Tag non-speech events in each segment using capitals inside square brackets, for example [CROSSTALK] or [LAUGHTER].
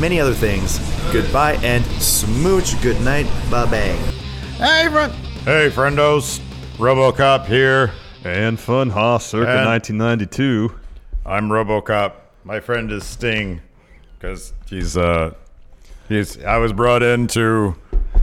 many other things. Goodbye and smooch. Good night. Bye bye. Hey, friend. Hey, friendos. RoboCop here. And Fun Haas circa And- 1992. I'm RoboCop. My friend is Sting, because he's uh, he's. I was brought into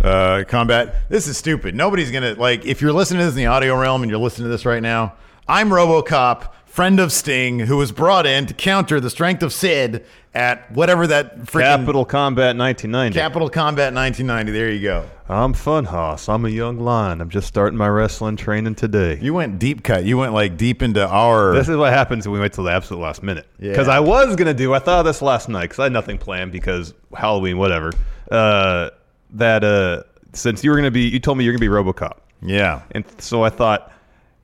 uh, combat. This is stupid. Nobody's gonna like. If you're listening to this in the audio realm and you're listening to this right now, I'm RoboCop, friend of Sting, who was brought in to counter the strength of Sid at whatever that freaking Capital Combat 1990. Capital Combat 1990. There you go. I'm Fun Haas. I'm a young lion. I'm just starting my wrestling training today. You went deep cut. You went like deep into our. This is what happens when we wait till the absolute last minute. Yeah. Because I was gonna do. I thought of this last night because I had nothing planned because Halloween, whatever. Uh, that uh, since you were gonna be, you told me you're gonna be RoboCop, yeah. and so I thought,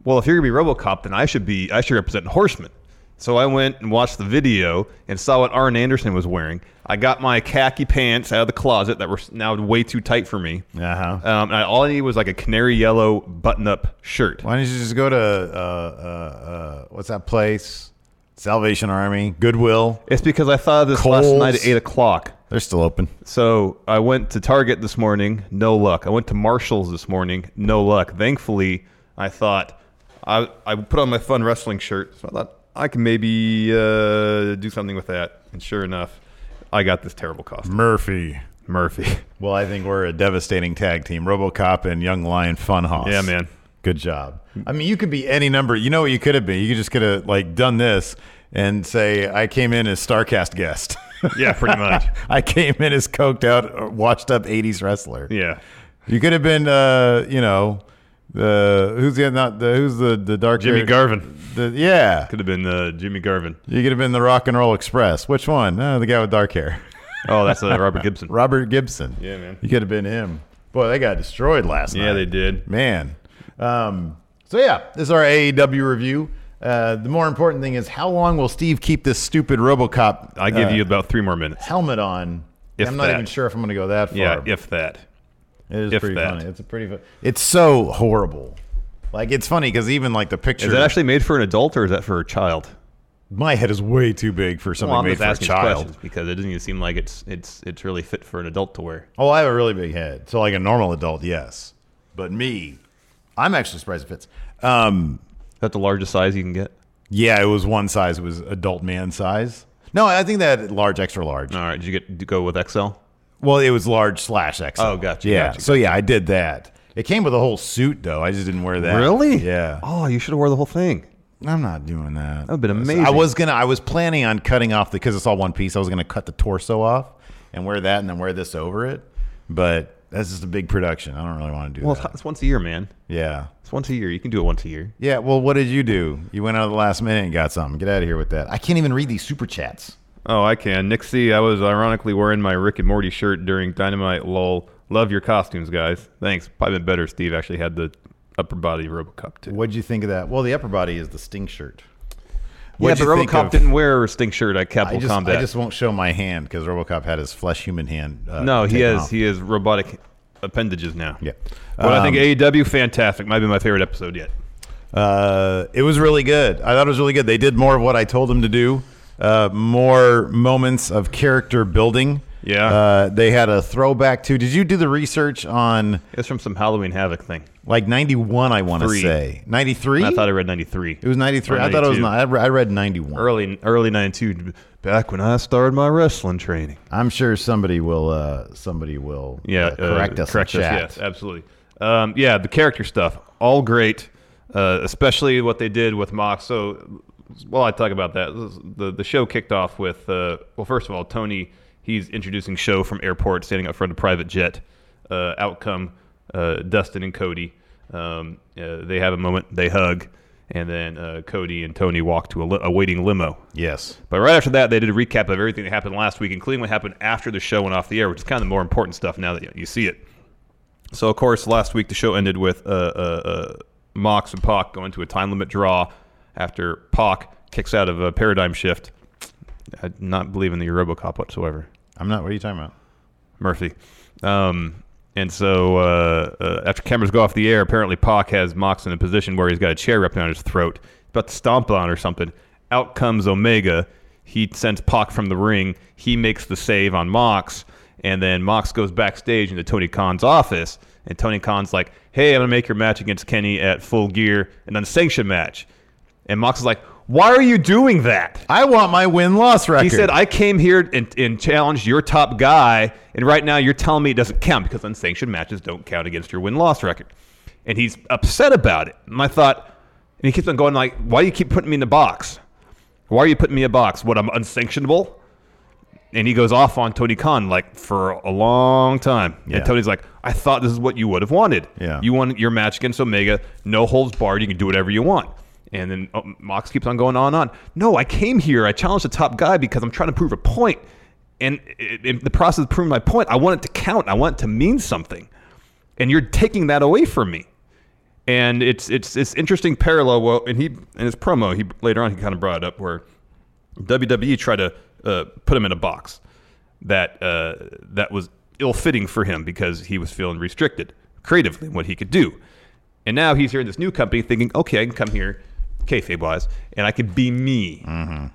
well, if you're gonna be RoboCop, then I should be. I should represent Horseman. So I went and watched the video and saw what Arn Anderson was wearing. I got my khaki pants out of the closet that were now way too tight for me. Uh huh. Um, and I, all I needed was like a canary yellow button-up shirt. Why don't you just go to uh, uh, uh, what's that place? Salvation Army, Goodwill. It's because I thought of this last night at eight o'clock. They're still open. So I went to Target this morning, no luck. I went to Marshalls this morning, no luck. Thankfully, I thought I I put on my fun wrestling shirt, so I thought I can maybe uh, do something with that. And sure enough, I got this terrible costume. Murphy. Murphy. [LAUGHS] Well, I think we're a devastating tag team. RoboCop and Young Lion Funhouse. Yeah, man. Good job. I mean, you could be any number. You know what you could have been? You could just could have like done this and say, "I came in as Starcast guest." [LAUGHS] Yeah, pretty much. [LAUGHS] I came in as coked out, uh, washed up '80s wrestler. Yeah. You could have been, uh, you know, the who's the not the who's the the dark Jimmy Garvin. The, yeah, Could have been uh, Jimmy Garvin. you could have been the Rock and Roll Express. Which one? Oh, the guy with dark hair, [LAUGHS] Oh, that's uh, Robert Gibson. Robert Gibson. Yeah, man. You could have been him. Boy, they got destroyed last night. Yeah, they did. Man. Um, so yeah, this is our AEW review. Uh, the more important thing is how long will Steve keep this stupid RoboCop? I give uh, you about three more minutes. helmet on. If I'm not that. even sure if I'm going to go that far. Yeah, if that. It is if pretty that. funny. It's a pretty. Fu- it's so horrible. Like it's funny because even like the picture. Is that actually made for an adult or is that for a child? my head is way too big for something Well, made for a child. because it doesn't even seem like it's it's it's really fit for an adult to wear. Oh, I have a really big head. So like a normal adult, yes. But me, I'm actually surprised it fits. Um, Is that the largest size you can get? yeah, it was one size. It was adult man size. No, I think that large, extra large. All right, did you get go with XL? Well, it was large slash XL. Oh, gotcha, Yeah. gotcha, so yeah, I did that. It came with a whole suit though. I just didn't wear that. Really? Yeah. Oh, you should have wore the whole thing. I'm not doing that. That would've been amazing. I was gonna. I was planning on cutting off the because it's all one piece. I was gonna cut the torso off and wear that, and then wear this over it. But that's just a big production. I don't really want to do Well, that. it's, it's once a year, man. Yeah. It's once a year. You can do it once a year. Yeah. Well, what did you do? You went out at the last minute and got something. Get out of here with that. I can't even read these super chats. Oh, I can. Nick C, I was ironically wearing my Rick and Morty shirt during Dynamite. Lol. Love your costumes, guys. Thanks. Probably been better. Steve actually had the upper body RoboCop too. What'd you think of that? Well, the upper body is the Sting shirt. Yeah, What'd but RoboCop of- didn't wear a Sting shirt at I Capital just, Combat. I just won't show my hand because RoboCop had his flesh human hand. Uh, no, he has off. he has robotic appendages now. Yeah. But I think Um, AEW fantastic. Might be my favorite episode yet. Uh, it was really good. I thought it was really good. They did more of what I told them to do. Uh, more moments of character building. Yeah. Uh, they had a throwback to. Did you do the research on It's from some Halloween Havoc thing. like ninety one? I want to say ninety three. I thought I read 93. it was ninety three. I thought it was not. I re- I read ninety one. early early 92 Back when I started my wrestling training. I'm sure somebody will. Uh, somebody will. Yeah, uh, correct uh, us. in Correct us. chat. Yes, absolutely. Um, yeah, the character stuff, all great. Uh, especially what they did with Mox. So, while I talk about that, the the show kicked off with uh, well, first of all, Tony. He's introducing show from airport, standing up front of private jet. Uh, outcome, uh, Dustin and Cody. Um, uh, they have a moment. They hug, and then uh, Cody and Tony walk to a, li- a waiting limo. Yes. But right after that, they did a recap of everything that happened last week, including what happened after the show went off the air, which is kind of the more important stuff now that you, you see it. So, of course, last week the show ended with uh, uh, uh, Mox and Pac going to a time limit draw after Pac kicks out of a paradigm shift. I not believe in the Robocop whatsoever. I'm not. What are you talking about? Murphy. Um, and so uh, uh, after cameras go off the air, apparently Pac has Mox in a position where he's got a chair wrapped around his throat, about to stomp on or something. Out comes Omega. He sends Pac from the ring. He makes the save on Mox, and then Mox goes backstage into Tony Khan's office, and Tony Khan's like, "Hey, I'm gonna make your match against Kenny at Full Gear, and an unsanctioned match." And Mox is like, "Why are you doing that?" I want my win loss record. He said, I came here and, and challenged your top guy, and right now you're telling me it doesn't count because unsanctioned matches don't count against your win loss record. And he's upset about it. And I thought, and he keeps on going, like, why do you keep putting me in the box? Why are you putting me in a box? What, I'm unsanctionable? And he goes off on Tony Khan, like, for a long time. Yeah. And Tony's like, I thought this is what you would have wanted. Yeah. You want your match against Omega, no holds barred, you can do whatever you want. And then oh, Mox keeps on going on and on. No, I came here. I challenged the top guy because I'm trying to prove a point. And i- in the process of proving my point, I want it to count. I want it to mean something. And you're taking that away from me. And it's it's this interesting parallel. Well, and he in his promo, he later on he kind of brought it up where WWE tried to uh, put him in a box that uh, that was ill fitting for him because he was feeling restricted creatively in what he could do. And now he's here in this new company thinking, okay, I can come here, kayfabe wise, and I can be me.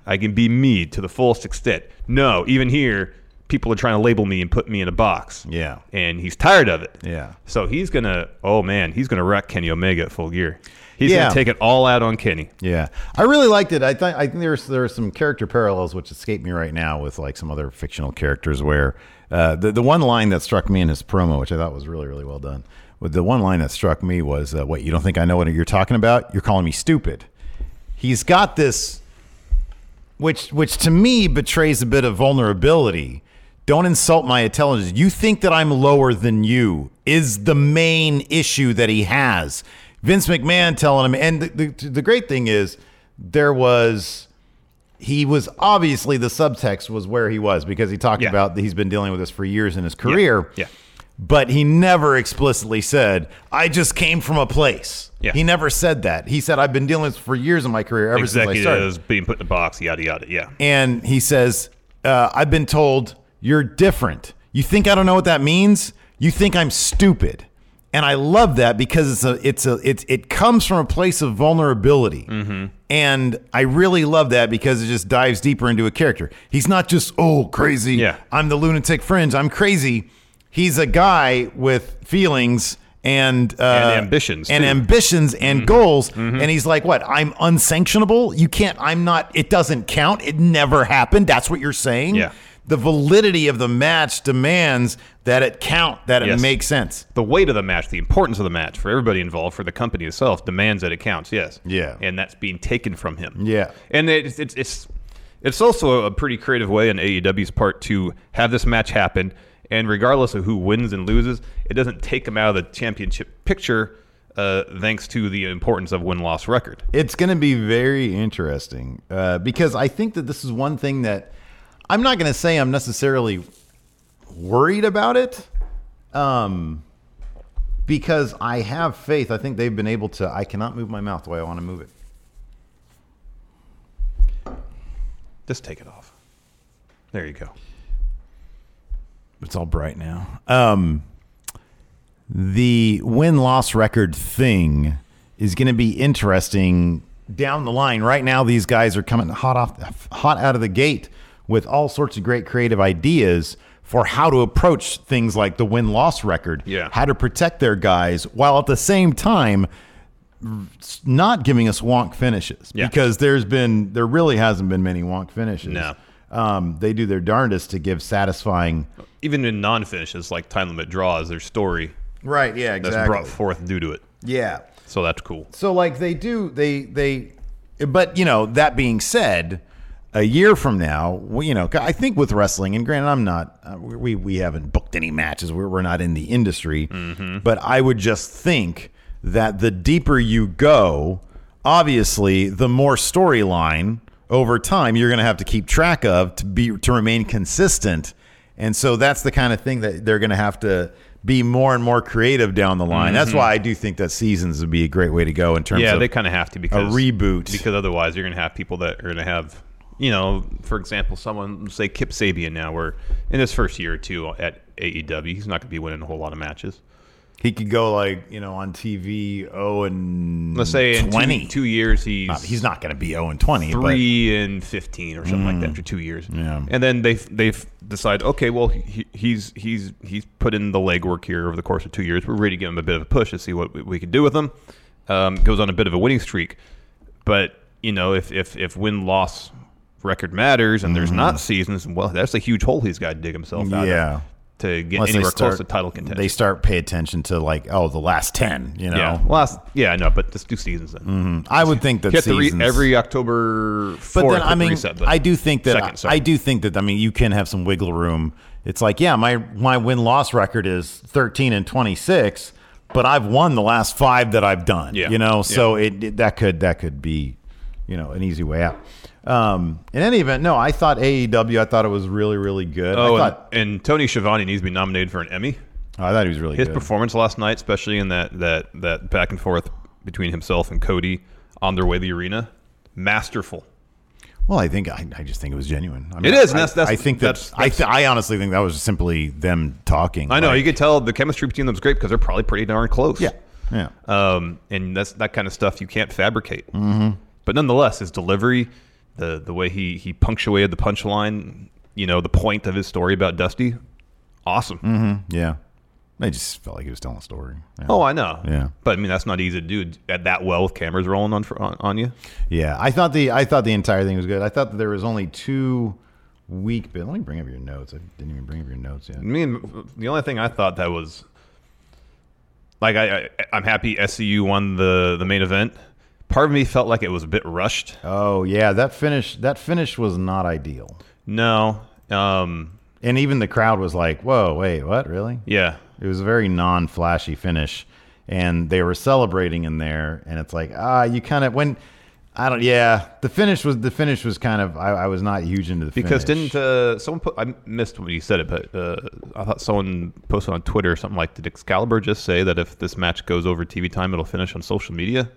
I can be me to the fullest extent. No, even here, people are trying to label me and put me in a box. Yeah. And he's tired of it. Yeah. So he's going to, oh man, he's going to wreck Kenny Omega at full gear. He's Yeah. going to take it all out on Kenny. Yeah, I really liked it. I think I think there's there are some character parallels which escape me right now with like some other fictional characters. Where uh, the the one line that struck me in his promo, which I thought was really really well done, with the one line that struck me was, uh, "Wait, you don't think I know what you're talking about? You're calling me stupid." He's got this, which which to me betrays a bit of vulnerability. Don't insult my intelligence. You think that I'm lower than you is the main issue that he has. Vince McMahon telling him, and the, the, the great thing is, there was, he was obviously the subtext was where he was because he talked Yeah. about that he's been dealing with this for years in his career. Yeah. But he never explicitly said, I just came from a place. Yeah. He never said that. He said, I've been dealing with this for years in my career, ever since I started. Executives being put in a box, yada, yada. Yeah. And he says, uh, I've been told you're different. You think I don't know what that means? You think I'm stupid. And I love that because it's a it's a it's it comes from a place of vulnerability. And I really love that because it just dives deeper into a character. He's not just, oh, crazy. Yeah. I'm the lunatic fringe. I'm crazy. He's a guy with feelings and uh, And ambitions, and too. ambitions and goals. And he's like, "What? I'm unsanctionable. You can't. I'm not. It doesn't count. It never happened. That's what you're saying. Yeah. The validity of the match demands that it count. That it Yes. makes sense. the weight of the match, the importance of the match for everybody involved, for the company itself, demands that it counts. Yes. Yeah. And that's being taken from him. Yeah. And it's it's it's, it's also a pretty creative way on AEW's part to have this match happen, and regardless of who wins and loses, it doesn't take them out of the championship picture. Uh, thanks to the importance of win loss record. It's going to be very interesting uh, because I think that this is one thing that I'm not going to say I'm necessarily worried about it. Um, because I have faith. I think they've been able to. I cannot move my mouth the way I want to move it. Just take it off. There you go. It's all bright now. Um, the win loss record thing is going to be interesting down the line. Right now, these guys are coming hot off, hot out of the gate with all sorts of great creative ideas for how to approach things like the win loss record. Yeah. how to protect their guys while at the same time not giving us wonk finishes Yeah. because there's been there really hasn't been many wonk finishes. No. um, they do their darndest to give satisfying. Even in non-finishes like time limit draws, their story Right. Yeah. that's brought forth due to it. Yeah. So that's cool. So like they do they they but you know that being said a year from now we, you know I think with wrestling and granted I'm not uh, we we haven't booked any matches we're, we're not in the industry but I would just think that the deeper you go obviously the more storyline over time you're going to have to keep track of to be to remain consistent and so that's the kind of thing that they're going to have to be more and more creative down the line. That's why mm-hmm. I do think that seasons would be a great way to go in terms Yeah, of they kind of have to because a reboot. Because otherwise, you're going to have people that are going to have, you know, for example, someone say Kip Sabian now, where in his first year or two at AEW, he's not going to be winning a whole lot of matches. He could go like you know on TV oh and Let's say in twenty. two, two years, he's Uh, he's not going to be oh and twenty. three and fifteen or something like that for two years. Yeah. and then they they've decided, okay, well he, he's he's he's put in the legwork here over the course of two years. We're ready to give him a bit of a push to see what we, we can do with him. Um, goes on a bit of a winning streak, but you know if if if win loss record matters and there's not seasons, well, that's a huge hole he's got to dig himself out Mm-hmm. Yeah. of to get Unless they anywhere start- close to title contention. They start pay attention to like oh the last ten. You know, yeah, last yeah, I know, but let's do seasons then. Mm-hmm. I would think that You have to re- every October. 4th But then I mean, reset the I do think that second, sorry. I do think that I mean you can have some wiggle room. It's like yeah, my my win loss record is thirteen and twenty six, but I've won the last five that I've done. Yeah. you know, Yeah. so it, it that could that could be you know an easy way out. Um, in any event, no, I thought AEW. I thought it was really really good. Oh, I thought and, and Tony Schiavone needs to be nominated for an Emmy. oh, I thought he was really His good. performance last night, especially in that that that back and forth between himself and Cody on their way to the arena, masterful. Well, I think I, I just think it was genuine. I mean, It is, and I, that's- that's- I think that that's- I th- I honestly think that was simply them talking. I know Like, you could tell the chemistry between them is great because they're probably pretty darn close. Yeah, yeah. Um, and that's that kind of stuff you can't fabricate. Mm-hmm. But nonetheless, his delivery, the the way he he punctuated the punchline, you know, the point of his story about Dusty, awesome. Mm-hmm. Yeah. I just felt like he was telling a story. Yeah. Oh, I know. Yeah. But I mean, that's not easy to do at that well with cameras rolling on for, on, on you. Yeah. I thought the I thought the entire thing was good. I thought that there was only two weak bit. Let me bring up your notes. I didn't even bring up your notes yet. I mean, the only thing I thought that was like I, I I'm happy SCU won the the main event. Part of me felt like it was a bit rushed. Oh yeah, that finish that finish was not ideal. No. Um. And even the crowd was like, "Whoa, wait, what? Really?" Yeah. It was a very non-flashy finish, and they were celebrating in there. And it's like, ah, you kind of when I don't. Yeah, the finish was the finish was kind of. I, I was not huge into the finish. Because finish. didn't uh, someone put? I missed when you said it, but uh, I thought someone posted on Twitter something like, "Did Excalibur just say that if this match goes over TV time, it'll finish on social media?"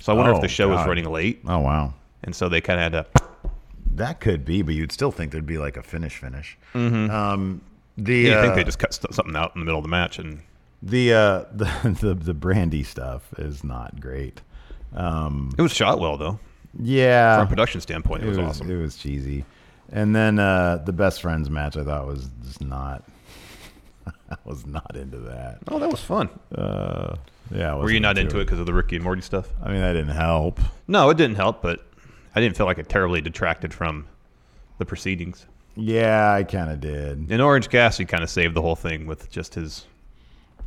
So I wonder Oh, if the show was running late, Oh wow. and so they kind of had to. That could be, but you'd still think there'd be like a finish finish. Um, the You uh, think they just cut st- something out in the middle of the match, and the, uh, [LAUGHS] the the the brandy stuff is not great. Um, it was shot well though. yeah, From a production standpoint, it, was, was awesome. It was cheesy. And then uh, the best friends match, I thought was just not. [LAUGHS] I was not into that. oh, that was fun. Uh, yeah, Were you not into it because of the Ricky and Morty stuff? I mean, that didn't help. No, it didn't help, but I didn't feel like it terribly detracted from the proceedings. Yeah, I kind of did. In Orange Cassidy kind of saved the whole thing with just his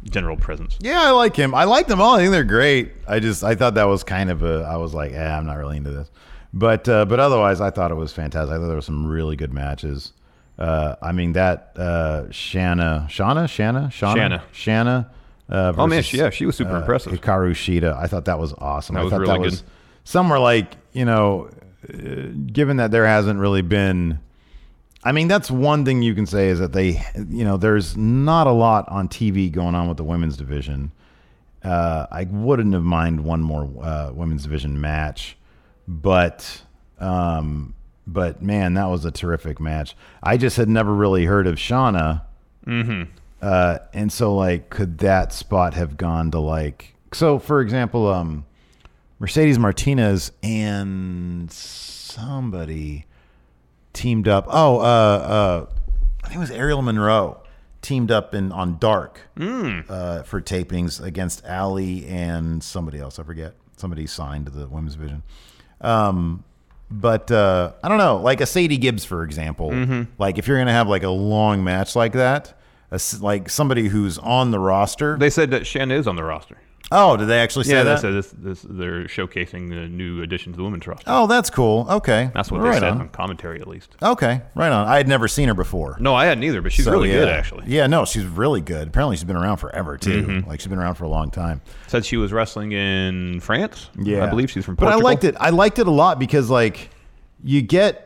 general presence. Yeah, I like him. I like them all. I think they're great. I just I thought that was kind of a. I was like, eh, I'm not really into this. But uh, but otherwise, I thought it was fantastic. I thought there were some really good matches. Uh, I mean that uh, Shanna, Shanna, Shanna, Shanna, Shanna. Shanna. Uh, Oh, man, she- yeah, she was super uh, impressive. Hikaru Shida. I thought that was awesome. That I was thought really that was good. somewhere like you know, uh, given that there hasn't really been. I mean, that's one thing you can say is that they, you know, there's not a lot on TV going on with the women's division. Uh, I wouldn't have mind one more uh, women's division match, but, um, but man, that was a terrific match. I just had never really heard of Shauna, mm-hmm. Uh, and so like, could that spot have gone to like? So, for example, um, Mercedes Martinez and somebody teamed up. Oh, uh, uh, I think it was Ariel Monroe teamed up in on Dark uh, for tapings against Ali and somebody else. I forget. Somebody signed to the women's division. Um, But uh, I don't know, like a Sadie Gibbs, for example. Mm-hmm. Like if you're gonna have like a long match like that, a like somebody who's on the roster. They said that Shen is on the roster. oh, did they actually say Yeah, that? they said this, this, they're showcasing the new addition to the women's roster. oh, that's cool. Okay, That's what right they said on. on commentary, at least. Okay, right on. I had never seen her before. No, I hadn't either, but she's So, really good, actually. Yeah, no, she's really good. Apparently, she's been around forever too. Mm-hmm. Like she's been around for a long time. Said she was wrestling in France. Yeah, I believe she's from But I liked it. I liked it a lot because like you get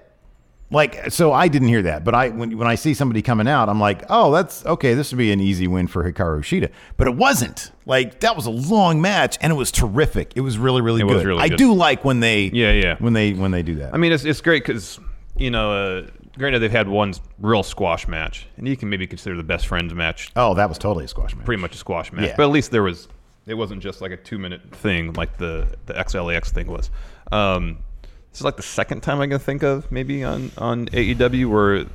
like so I didn't hear that, but I when when I see somebody coming out, I'm like, oh, that's okay. This would be an easy win for Hikaru Shida, but it wasn't. Like that was a long match and it was terrific. It was really really It good. was really I good. do like when they Yeah, yeah. when they when they do that. I mean, it's, it's great because, you know, uh, granted, they've had one real squash match, and you can maybe consider the best friends match oh, that was totally a squash match. pretty much a squash match. Yeah. But at least there was, it wasn't just like a two minute thing like the, the XLAX thing was. Um, this is like the second time I can think of maybe on, on AEW where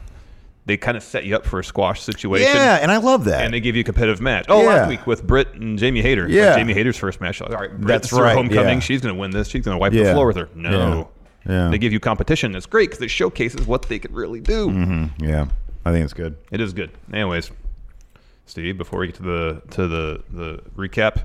they kind of set you up for a squash situation. Yeah, and I love that. And they give you a competitive match. Oh, Yeah. last week with Britt and Jamie Hayter. Like, Yeah. Jamie Hayter's first match. Like, all right, Britt, That's her right, homecoming. yeah. She's going to win this. She's going to wipe the floor with her. No. Yeah. Yeah. They give you competition. It's great because it showcases what they could really do. Mm-hmm. yeah, I think it's good. It is good. Anyways, Steve, before we get to the to the the recap,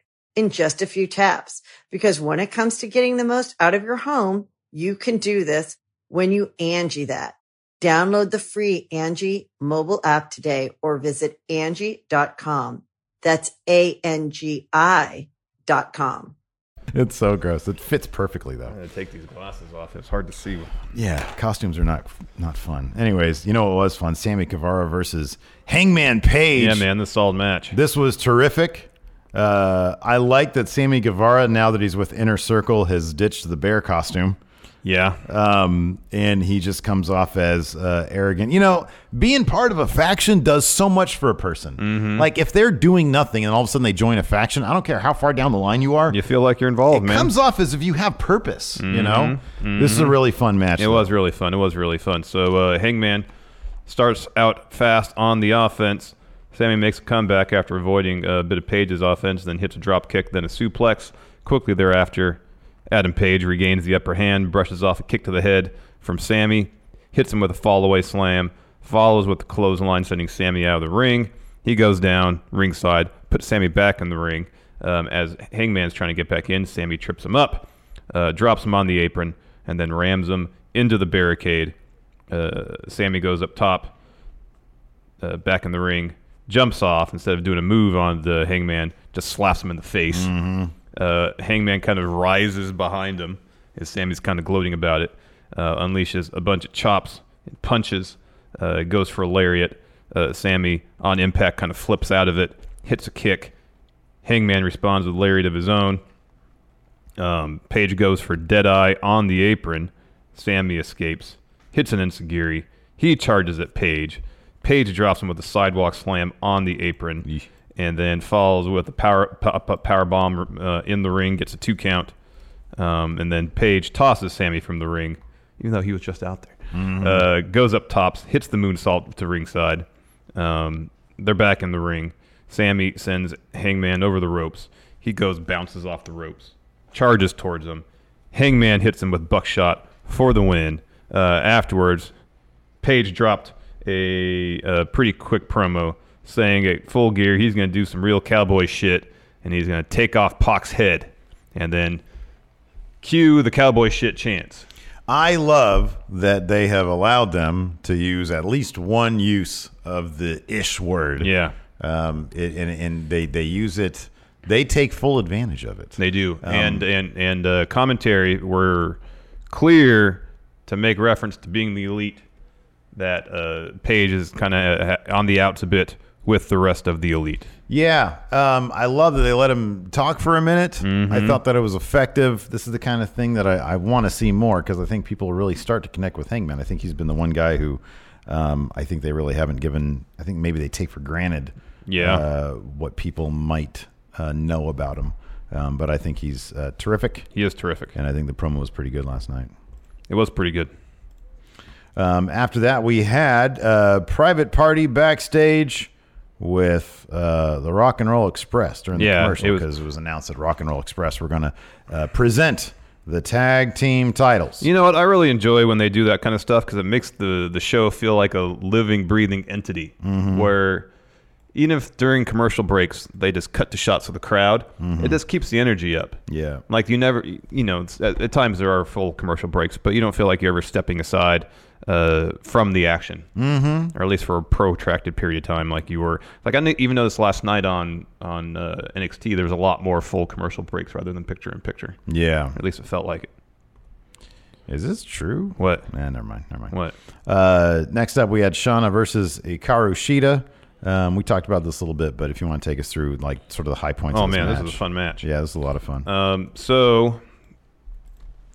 in just a few taps. Because when it comes to getting the most out of your home, you can do this when you Angie that. Download the free Angie mobile app today or visit Angie.com. That's A-N-G-I dot com. It's so gross. It fits perfectly though. I'm gonna take these glasses off. It's hard to see. Yeah, costumes are not not fun. Anyways, you know what was fun? Sammy Guevara versus Hangman Page. Yeah, man, this solid match. This was terrific. Uh, I like that Sammy Guevara, now that he's with Inner Circle, has ditched the bear costume. Yeah, Um, and he just comes off as uh, arrogant. You know, being part of a faction does so much for a person. Mm-hmm. Like if they're doing nothing and all of a sudden they join a faction, I don't care how far down the line you are. you feel like you're involved, it man. comes off as if you have purpose. You know, this is a really fun match. Mm-hmm. It though. was really fun. It was really fun. So uh, Hangman starts out fast on the offense. Sammy makes a comeback after avoiding a bit of Page's offense, then hits a drop kick, then a suplex. Quickly thereafter, Adam Page regains the upper hand, brushes off a kick to the head from Sammy, hits him with a fallaway slam, follows with the clothesline, sending Sammy out of the ring. He goes down ringside, puts Sammy back in the ring. Um, as Hangman's trying to get back in, Sammy trips him up, uh, drops him on the apron, and then rams him into the barricade. Uh, Sammy goes up top, uh, back in the ring, jumps off instead of doing a move on the Hangman, just slaps him in the face. Uh, Hangman kind of rises behind him as Sammy's kind of gloating about it, uh, unleashes a bunch of chops and punches, uh, goes for a lariat. Uh, Sammy, on impact, kind of flips out of it, hits a kick. Hangman responds with a lariat of his own. Um, Page goes for Deadeye on the apron. Sammy escapes, hits an enzuigiri. He charges at Page. Page drops him with a sidewalk slam on the apron, and then falls with a power po- po- power bomb uh, in the ring. Gets a two count, um, and then Page tosses Sammy from the ring, even though he was just out there. Uh, goes up tops, hits the moonsault to ringside. Um, they're back in the ring. Sammy sends Hangman over the ropes. He goes, bounces off the ropes, charges towards him. Hangman hits him with buckshot for the win. Uh, afterwards, Page dropped a, a pretty quick promo saying at full gear he's going to do some real cowboy shit and he's going to take off Pac's head and then cue the cowboy shit chants. I love that they have allowed them to use at least one use of the ish word. Yeah. Um, it, and, and they, they use it, they take full advantage of it. They do, Um, and and and uh, commentary were clear to make reference to being the elite. That uh, Page is kind of on the outs a bit with the rest of the elite. Yeah, um, I love that they let him talk for a minute. Mm-hmm. I thought that it was effective. This is the kind of thing that I, I want to see more because I think people really start to connect with Hangman. I think he's been the one guy who um, I think they really haven't given. I think maybe they take for granted, Yeah. uh, what people might uh, know about him. Um, but I think he's uh, terrific, He is terrific. and I think the promo was pretty good last night. It was pretty good. Um, after that, we had a private party backstage with uh, the Rock and Roll Express during the Yeah, commercial because it was announced that Rock and Roll Express were going to uh, present the tag team titles. You know what? I really enjoy when they do that kind of stuff because it makes the the show feel like a living, breathing entity. Mm-hmm. Where even if during commercial breaks they just cut to shots of the crowd, it just keeps the energy up. Mm-hmm. Yeah. Like you never, you know, it's, at, at times there are full commercial breaks, but you don't feel like you're ever stepping aside uh, from the action, mm-hmm. or at least for a protracted period of time, like you were. Like I even noticed last night on on uh, NXT, there was a lot more full commercial breaks rather than picture in picture. Yeah. At least it felt like it. Is this true? What? Man, never mind. Never mind. What? Uh, next up, we had Shauna versus Hikaru Shida. Um, we talked about this a little bit, but if you want to take us through like sort of the high points. Oh of this man, match. this was a fun match. Yeah, this is a lot of fun. Um, so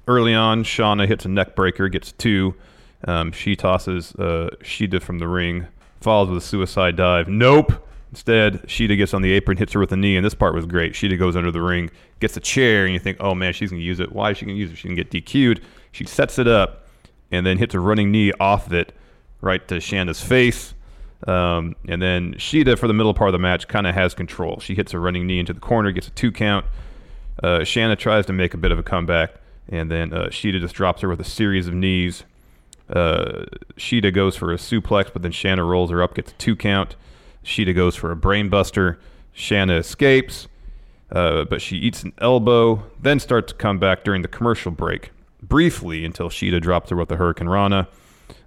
early on, Shauna hits a neck breaker, gets two. Um, she tosses uh, Shida from the ring, follows with a suicide dive. Nope. Instead, Shida gets on the apron, hits her with a knee, and this part was great. Shida goes under the ring, gets a chair, and you think, oh man, she's gonna use it. Why is she gonna use it? She can get DQ'd. She sets it up, and then hits a running knee off of it, right to Shanda's face. Um, and then Shida, for the middle part of the match, kind of has control. She hits a running knee into the corner, gets a two count. Uh, Shanna tries to make a bit of a comeback, and then uh, Shida just drops her with a series of knees. Uh, Shida goes for a suplex, but then Shanna rolls her up, gets a two count. Shida goes for a brainbuster. Shanna escapes, uh, but she eats an elbow, then starts to come back during the commercial break, briefly until Shida drops her with the hurricanrana.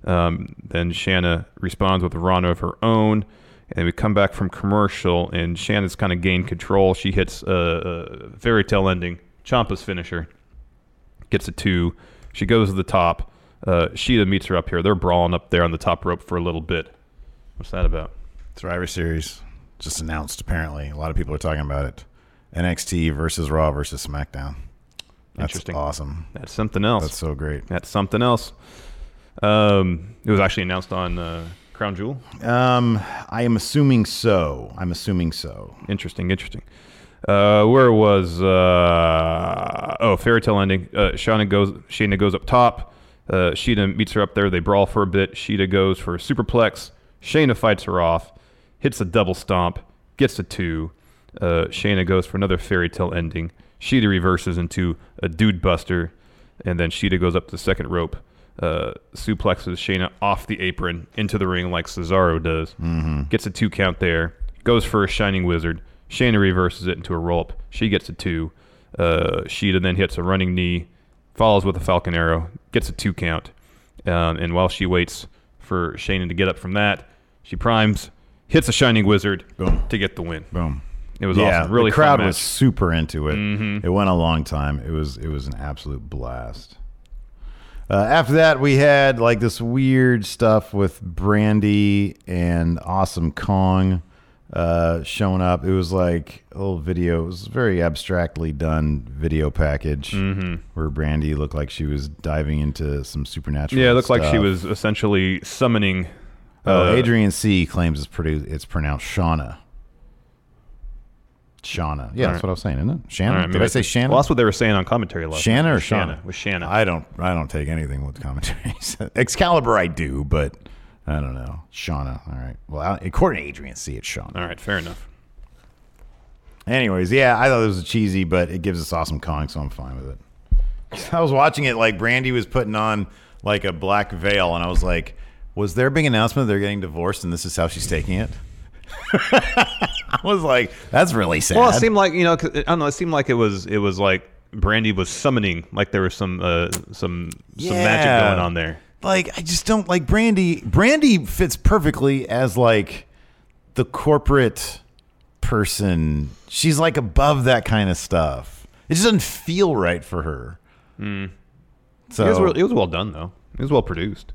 Um, then Shanna responds with a Rana of her own. And we come back from commercial, and Shanna's kind of gained control. She hits a, a fairy tale ending, Champa's finisher, gets a two. She goes to the top. Uh, Shida meets her up here. They're brawling up there on the top rope for a little bit. What's that about? Survivor Series just announced. Apparently, a lot of people are talking about it. NXT versus Raw versus SmackDown. That's Interesting. awesome. That's something else. That's so great. That's something else. Um, it was actually announced on uh, Crown Jewel. Um, I am assuming so. I'm assuming so. Interesting, interesting. Uh, where was uh, oh fairy tale ending? Uh, Shana goes, Shayna goes up top. Uh, Shida meets her up there. They brawl for a bit. Shida goes for a superplex. Shayna fights her off, hits a double stomp, gets a two. Uh, Shayna goes for another fairy tale ending. Shida reverses into a dude buster, and then Shida goes up to the second rope, uh, suplexes Shayna off the apron into the ring like Cesaro does. Mm-hmm. Gets a two count there. Goes for a shining wizard. Shayna reverses it into a roll up. She gets a two. Uh, Shida then hits a running knee, follows with a falcon arrow, gets a two count. Um, and while she waits for Shayna to get up from that, she primes, hits a shining wizard Boom. to get the win. Boom. It was yeah, awesome. Really the crowd was super into it. Mhm. It went a long time. It was it was an absolute blast. Uh, after that, we had like this weird stuff with Brandy and Awesome Kong uh, showing up. It was like a little video. It was a very abstractly done video package Mhm. where Brandy looked like she was diving into some supernatural. Yeah, it looked like she was essentially summoning. Oh, uh, Adrian C claims it's pretty. It's pronounced Shauna. Shauna. Yeah, that's what I was saying, isn't it? Shanna. Right, Did I say Shanna? Well, that's what they were saying on commentary last Shanna or Shanna, Shanna? with Shanna. I don't. I don't take anything with commentaries. [LAUGHS] Excalibur, I do, but I don't know. Shauna. All right. Well, according to Adrian see it's Shauna. All right, fair enough. Anyways, yeah, I thought it was cheesy, but it gives us awesome Kong, so I'm fine with it. [LAUGHS] I was watching it like Brandy was putting on like a black veil, and I was like, was there a big announcement they're getting divorced, and this is how she's taking it? [LAUGHS] I was like, that's really sad. Well, it seemed like you know, 'cause- I don't know. It seemed like it was it was like Brandy was summoning, like there was some uh, some some magic going on there. Like I just don't like Brandy. Brandy fits perfectly as like the corporate person. She's like above that kind of stuff. It just doesn't feel right for her. So it, was, well- it was well done though. It was well produced.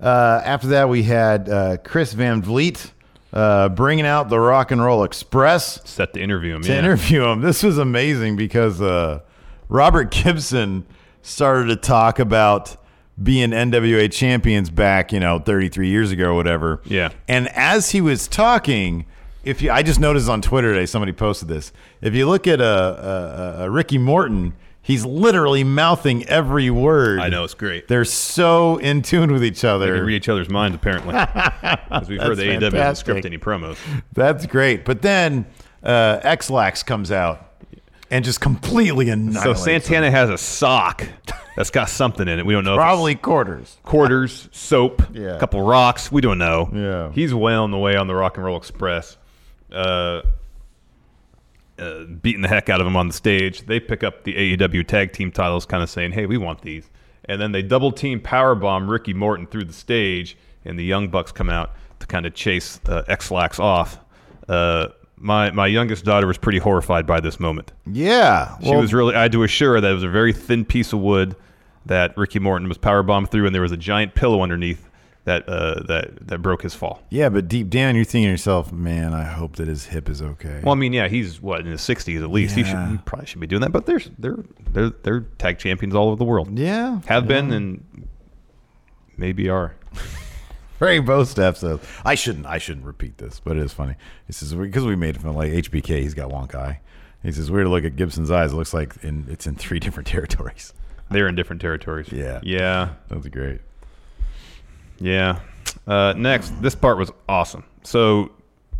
Uh, after that, we had uh, Chris Van Vliet uh, bringing out the Rock and Roll Express Set to interview him. to yeah. interview him. This was amazing because uh, Robert Gibson started to talk about being NWA champions back, you know, 33 years ago or whatever. Yeah. And as he was talking, if you, I just noticed on Twitter today, somebody posted this. If you look at a, a, a Ricky Morton, he's literally mouthing every word. I know it's great. They're so in tune with each They other. can read each other's minds apparently, [LAUGHS] because we've heard the AEW script any promos. That's great. But then uh, X-Lax comes out and just completely annihilated. So annihilates Santana has a sock that's got something in it. We don't know. if it's Probably quarters. quarters, soap, Yeah. a couple rocks. We don't know. Yeah. He's well on the way on the Rock and Roll Express. Uh, uh, beating the heck out of him on the stage. They pick up the AEW tag team titles, kind of saying, "Hey, we want these." And then they double team power bomb Ricky Morton through the stage, and the Young Bucks come out to kind of chase uh, X-Lax off. Uh, my my youngest daughter was pretty horrified by this moment. Yeah. She was really. I had to assure her that it was a very thin piece of wood that Ricky Morton was power bombed through, and there was a giant pillow underneath that uh, that that broke his fall. Yeah, but deep down, you're thinking to yourself, man, I hope that his hip is okay. Well, I mean, yeah, he's what in his sixties at least. He should he probably should be doing that. But there's they're they're they're tag champions all over the world. yeah. Have been and maybe are. [LAUGHS] Ray Bo Steph says, I shouldn't, I shouldn't repeat this, but it is funny. He says, because we made it from like HBK, he's got wonk eye. He says, weird to look at Gibson's eyes. It looks like in, it's in three [LAUGHS] different territories. They're in different territories. Yeah. Yeah. That's great. Yeah. Uh, next, this part was awesome. So,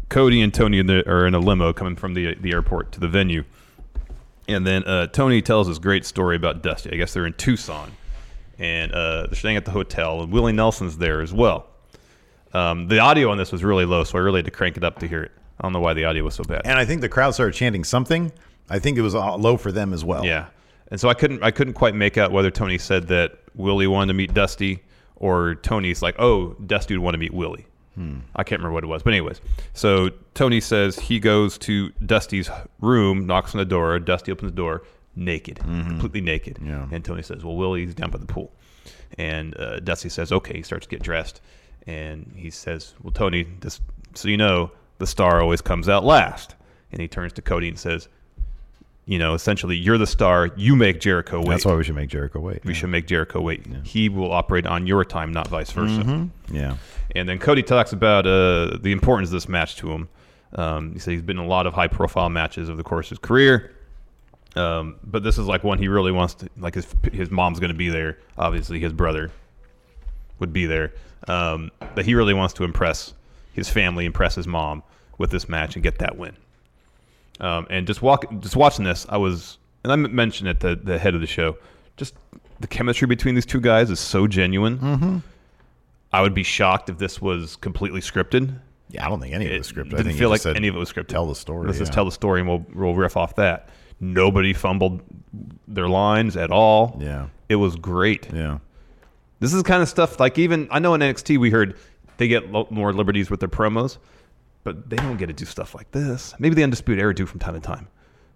Cody and Tony in the, are in a limo coming from the the airport to the venue, and then uh, Tony tells this great story about Dusty. I guess they're in Tucson, and uh, they're staying at the hotel, and Willie Nelson's there as well. Um, the audio on this was really low, so I really had to crank it up to hear it. I don't know why the audio was so bad. And I think the crowd started chanting something. I think it was low for them as well. Yeah, and so I couldn't I couldn't quite make out whether Tony said that Willie wanted to meet Dusty or Tony's like, oh, Dusty would want to meet Willie. I can't remember what it was, but anyways, so Tony says he goes to Dusty's room, knocks on the door. Dusty opens the door, naked, completely naked, Yeah. and Tony says, "Well, Willie's down by the pool," and uh, Dusty says, "Okay." He starts to get dressed, and he says, "Well, Tony, just so you know, the star always comes out last." And he turns to Cody and says, you know, essentially, you're the star. You make Jericho wait. That's why we should make Jericho wait. we should make Jericho wait. He will operate on your time, not vice versa. Yeah. And then Cody talks about uh, the importance of this match to him. Um, he said he's been in a lot of high-profile matches over the course of his career, um, but this is like one he really wants to. Like his his mom's going to be there. Obviously, his brother would be there. Um, but he really wants to impress his family, impress his mom with this match and get that win. Um, and just walk, just watching this, I was, and I mentioned at the the head of the show, just the chemistry between these two guys is so genuine. Mm-hmm. I would be shocked if this was completely scripted. Yeah, I don't think any of it was scripted. I didn't feel like said, any of it was scripted. Tell the story. Let's just tell the story, and we'll we'll riff off that. Nobody fumbled their lines at all. Yeah. it was great. Yeah. This is kind of stuff like even I know in NXT we heard they get lo- more liberties with their promos, but they don't get to do stuff like this. Maybe the Undisputed Era do from time to time,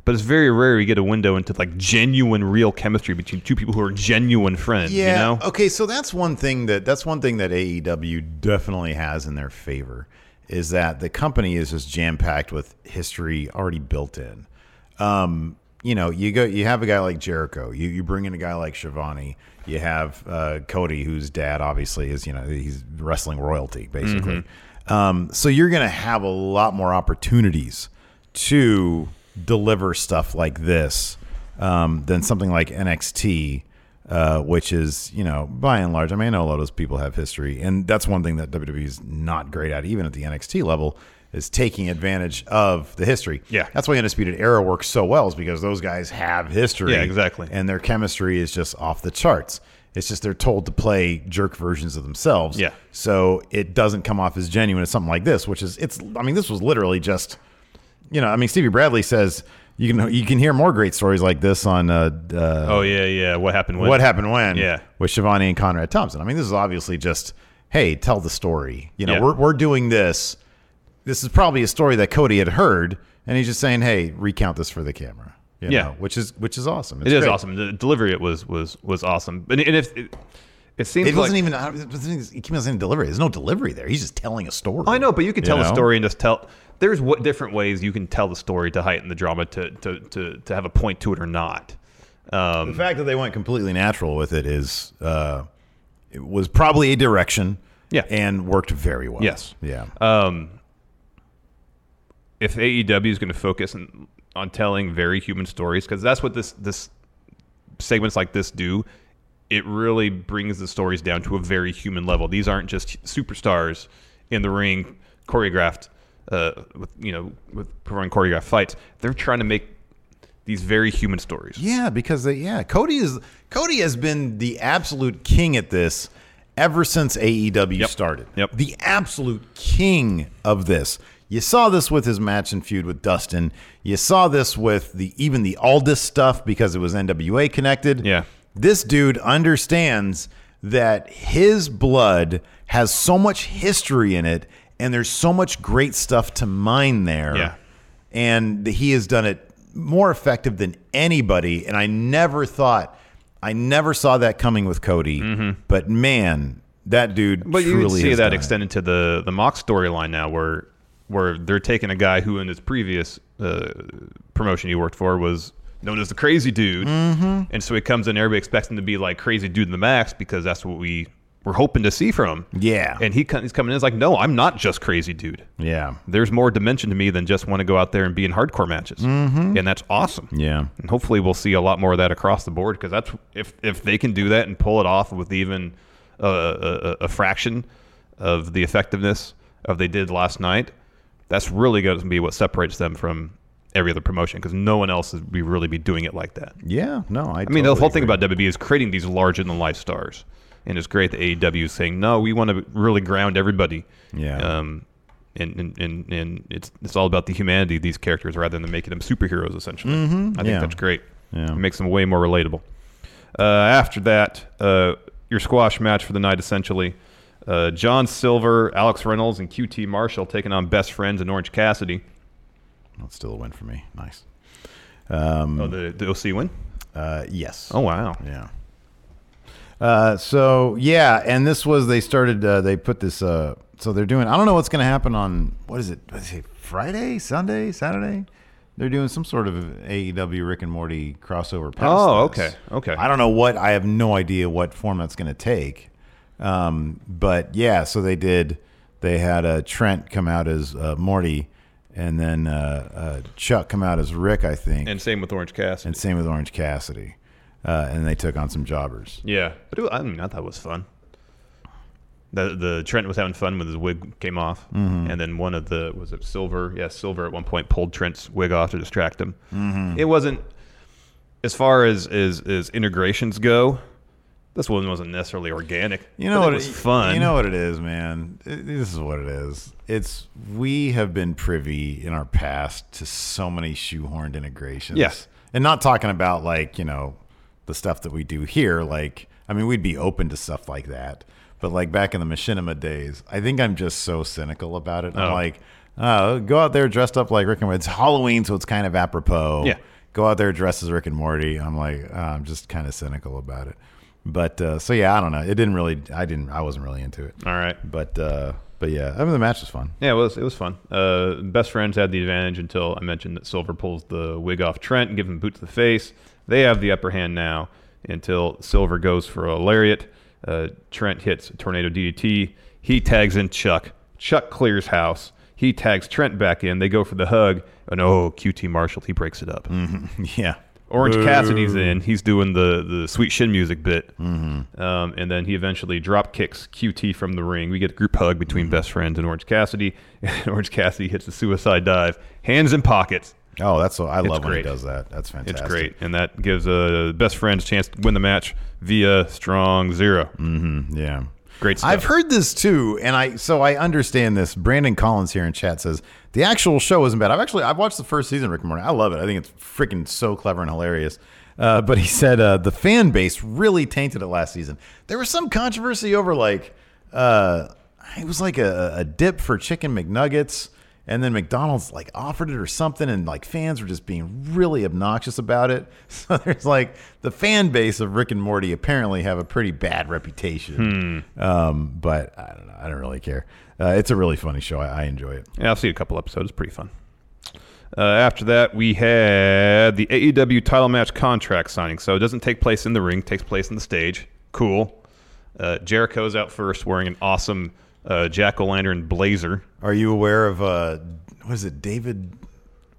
but it's very rare you get a window into like genuine, real chemistry between two people who are genuine friends. Yeah. you know. Okay, so that's one thing that that's one thing that AEW definitely has in their favor is that the company is just jam packed with history already built in. Um, you know, you go, you have a guy like Jericho. You you bring in a guy like Schiavone. You have uh, Cody, whose dad obviously is you know he's wrestling royalty basically. Um, so you're going to have a lot more opportunities to deliver stuff like this um, than something like NXT, uh, which is, you know, by and large, I mean, I know a lot of those people have history, and that's one thing that WWE is not great at, even at the NXT level, is taking advantage of the history. Yeah. that's why Undisputed Era works so well, is because those guys have history. Yeah, exactly. and their chemistry is just off the charts. It's just they're told to play jerk versions of themselves. Yeah. So it doesn't come off as genuine as something like this, which is it's. I mean, this was literally just you know, I mean, Stevie Bradley says, you can you can hear more great stories like this on uh, uh, Oh yeah, yeah. What happened when? what happened when Yeah. with Schiavone and Conrad Thompson. I mean, this is obviously just hey, tell the story. You know, Yeah. we're we're doing this. This is probably a story that Cody had heard, and he's just saying, hey, recount this for the camera. You Yeah. know, which is which is awesome. It It's great. awesome. The delivery it was was was awesome. But and if it, it seems It wasn't even. I- it wasn't even- He keeps saying delivery. There's no delivery there. He's just telling a story. I know, but you can tell You a story and just tell. There's what different ways you can tell the story to heighten the drama to to to, to have a point to it or not. Um, The fact that they went completely natural with it is uh, it was probably a direction. Yeah. and worked very well. Yes. Yeah. um, if AEW is going to focus on, on telling very human stories, because that's what this this segments like this do, it really brings the stories down to a very human level. These aren't just superstars in the ring choreographed, uh, with you know, with performing choreographed fights. They're trying to make these very human stories. Yeah, because they, yeah, Cody is Cody has been the absolute king at this ever since AEW Yep. started. Yep. The absolute king of this. You saw this with his match and feud with Dustin. You saw this with the even the Aldis stuff because it was NWA connected. Yeah. This dude understands that his blood has so much history in it and there's so much great stuff to mine there Yeah. and he has done it more effective than anybody. And I never thought, I never saw that coming with Cody. But man, that dude Mm-hmm. But you see that extended to the the Mox storyline now, where where they're taking a guy who in his previous uh, promotion he worked for was known as the crazy dude, mm-hmm. and so he comes in, everybody expects him to be like crazy dude in the max because that's what we were hoping to see from him. Yeah. and he he's coming in as like, no, I'm not just crazy dude. Yeah, There's more dimension to me than just want to go out there and be in hardcore matches, mm-hmm. and that's awesome. yeah, And hopefully we'll see a lot more of that across the board because that's if if they can do that and pull it off with even a, a, a fraction of the effectiveness of they did last night, that's really going to be what separates them from every other promotion because no one else would be really be doing it like that. yeah. No, I. I mean, the whole thing about WWE is creating these larger than life stars, and it's great that AEW is saying no, we want to really ground everybody. Yeah. Um, and, and, and, and it's it's all about the humanity of these characters rather than making them superheroes. Essentially, I think Mm-hmm. yeah. that's great. Yeah. It makes them way more relatable. Uh, after that, uh, your squash match for the night, essentially. Uh, John Silver, Alex Reynolds, and QT Marshall taking on Best Friends and Orange Cassidy. That's still a win for me. Nice. oh, the, the OC win? Uh, yes. Oh, wow. Yeah. Uh, so yeah, and this was they started. Uh, they put this. Uh, so they're doing. I don't know what's going to happen on what is it? Is it? Friday, Sunday, Saturday. They're doing some sort of AEW Rick and Morty crossover. Past Oh, this. okay, okay. I don't know what. I have no idea what form that's going to take. Um, but yeah, so they did. They had uh, Trent come out as uh, Morty, and then uh, uh, Chuck come out as Rick, I think, And same with Orange Cassidy. and same with Orange Cassidy. Uh, and they took on some jobbers. Yeah, but it, I mean, I thought it was fun. The the Trent was having fun when his wig came off, Mm-hmm. and then one of the was it Silver? Yeah, Silver at one point pulled Trent's wig off to distract him. Mm-hmm. It wasn't as far as, as as integrations go. This one wasn't necessarily organic. You know what it was fun. You know what it is, man. It- this is what it is. It's we have been privy in our past to so many shoehorned integrations. Yes. and not talking about like you know the stuff that we do here. Like, I mean, we'd be open to stuff like that, but like back in the machinima days, I think I'm just so cynical about it. I'm Oh. like, oh, go out there dressed up like Rick and Morty. It's Halloween, so it's kind of apropos. Yeah. Go out there dressed as Rick and Morty. I'm like, uh, I'm just kind of cynical about it. But uh, so yeah, I don't know. It didn't really. I didn't. I wasn't really into it. All right. But uh, but yeah, I mean the match was fun. Yeah, it was it was fun. Uh, best friends had the advantage until I mentioned that Silver pulls the wig off Trent and gives him boot to the face. They have the upper hand now until Silver goes for a lariat. Uh, Trent hits a tornado DDT. He tags in Chuck. Chuck clears house. He tags Trent back in. They go for the hug. And oh, QT Marshall, he breaks it up. [LAUGHS] Yeah. Orange Cassidy's in. He's doing the the sweet shin music bit, mm-hmm. um, and then he eventually drop kicks QT from the ring. We get a group hug between best friends and Orange Cassidy. [LAUGHS] And Orange Cassidy hits the suicide dive, hands in pockets. Oh, that's so. I love when he does that. That's fantastic. It's great, and that gives uh, best friends a chance to win the match via strong zero. Mm, Yeah. Great stuff. I've heard this too, and I so I understand this. Brandon Collins here in chat says the actual show isn't bad. I've actually I've watched the first season of Rick and Morty. I love it. I think it's freaking so clever and hilarious. Uh, but he [LAUGHS] said uh, the fan base really tainted it last season. There was some controversy over like uh, it was like a, a dip for chicken McNuggets, and then McDonald's like offered it or something, and like fans were just being really obnoxious about it. [LAUGHS] So there's like the fan base of Rick and Morty apparently have a pretty bad reputation. Um, but I don't know. I don't really care. Uh, it's a really funny show. I, I enjoy it. Yeah, I'll see a couple episodes. It's pretty fun. Uh, after that, we had the AEW title match contract signing. So it doesn't take place in the ring; takes place in the stage. Cool. Uh, Jericho's out first, wearing an awesome uh, jack o' lantern blazer. Are you aware of uh, what is it, David?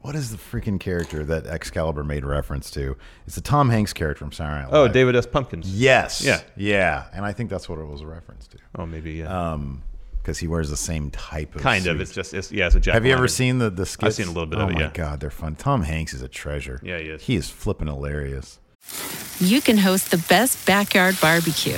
What is the freaking character that Excalibur made reference to? It's the Tom Hanks character from Saturday Night Oh, Live. David S. Pumpkins. Yes. Yeah. Yeah, and I think that's what it was a reference to. Oh, maybe yeah. Um, because he wears the same type of kind of. It's just it's, yeah, it's a jack. Have you ever seen the the skits? I've seen a little bit oh of it. my Yeah. god, they're fun. Tom Hanks is a treasure. Yeah, he is. He is flipping hilarious. you can host the best backyard barbecue.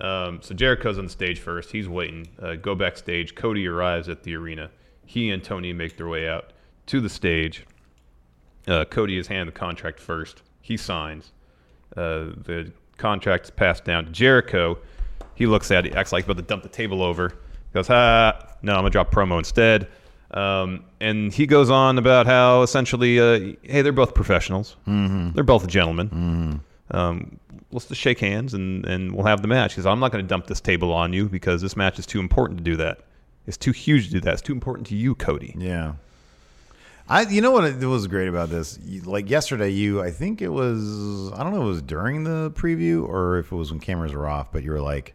Um, so Jericho's on the stage first. He's waiting. Uh, go backstage. Cody arrives at the arena. He and Tony make their way out to the stage. Uh, Cody is handed the contract first. He signs. Uh, the contract is passed down to Jericho. He looks at it, acts like he's about to dump the table over. He Goes, ha, no, I'm going to drop promo instead. Um, and he goes on about how essentially, uh, hey, they're both professionals. Mm-hmm. They're both gentlemen. Mm-hmm. Um, let's just shake hands and, and we'll have the match. Because I'm not going to dump this table on you because this match is too important to do that. It's too huge to do that. It's too important to you, Cody. Yeah. I, you know what it was great about this? Like yesterday, you, I think it was, I don't know, if it was during the preview or if it was when cameras were off, but you were like,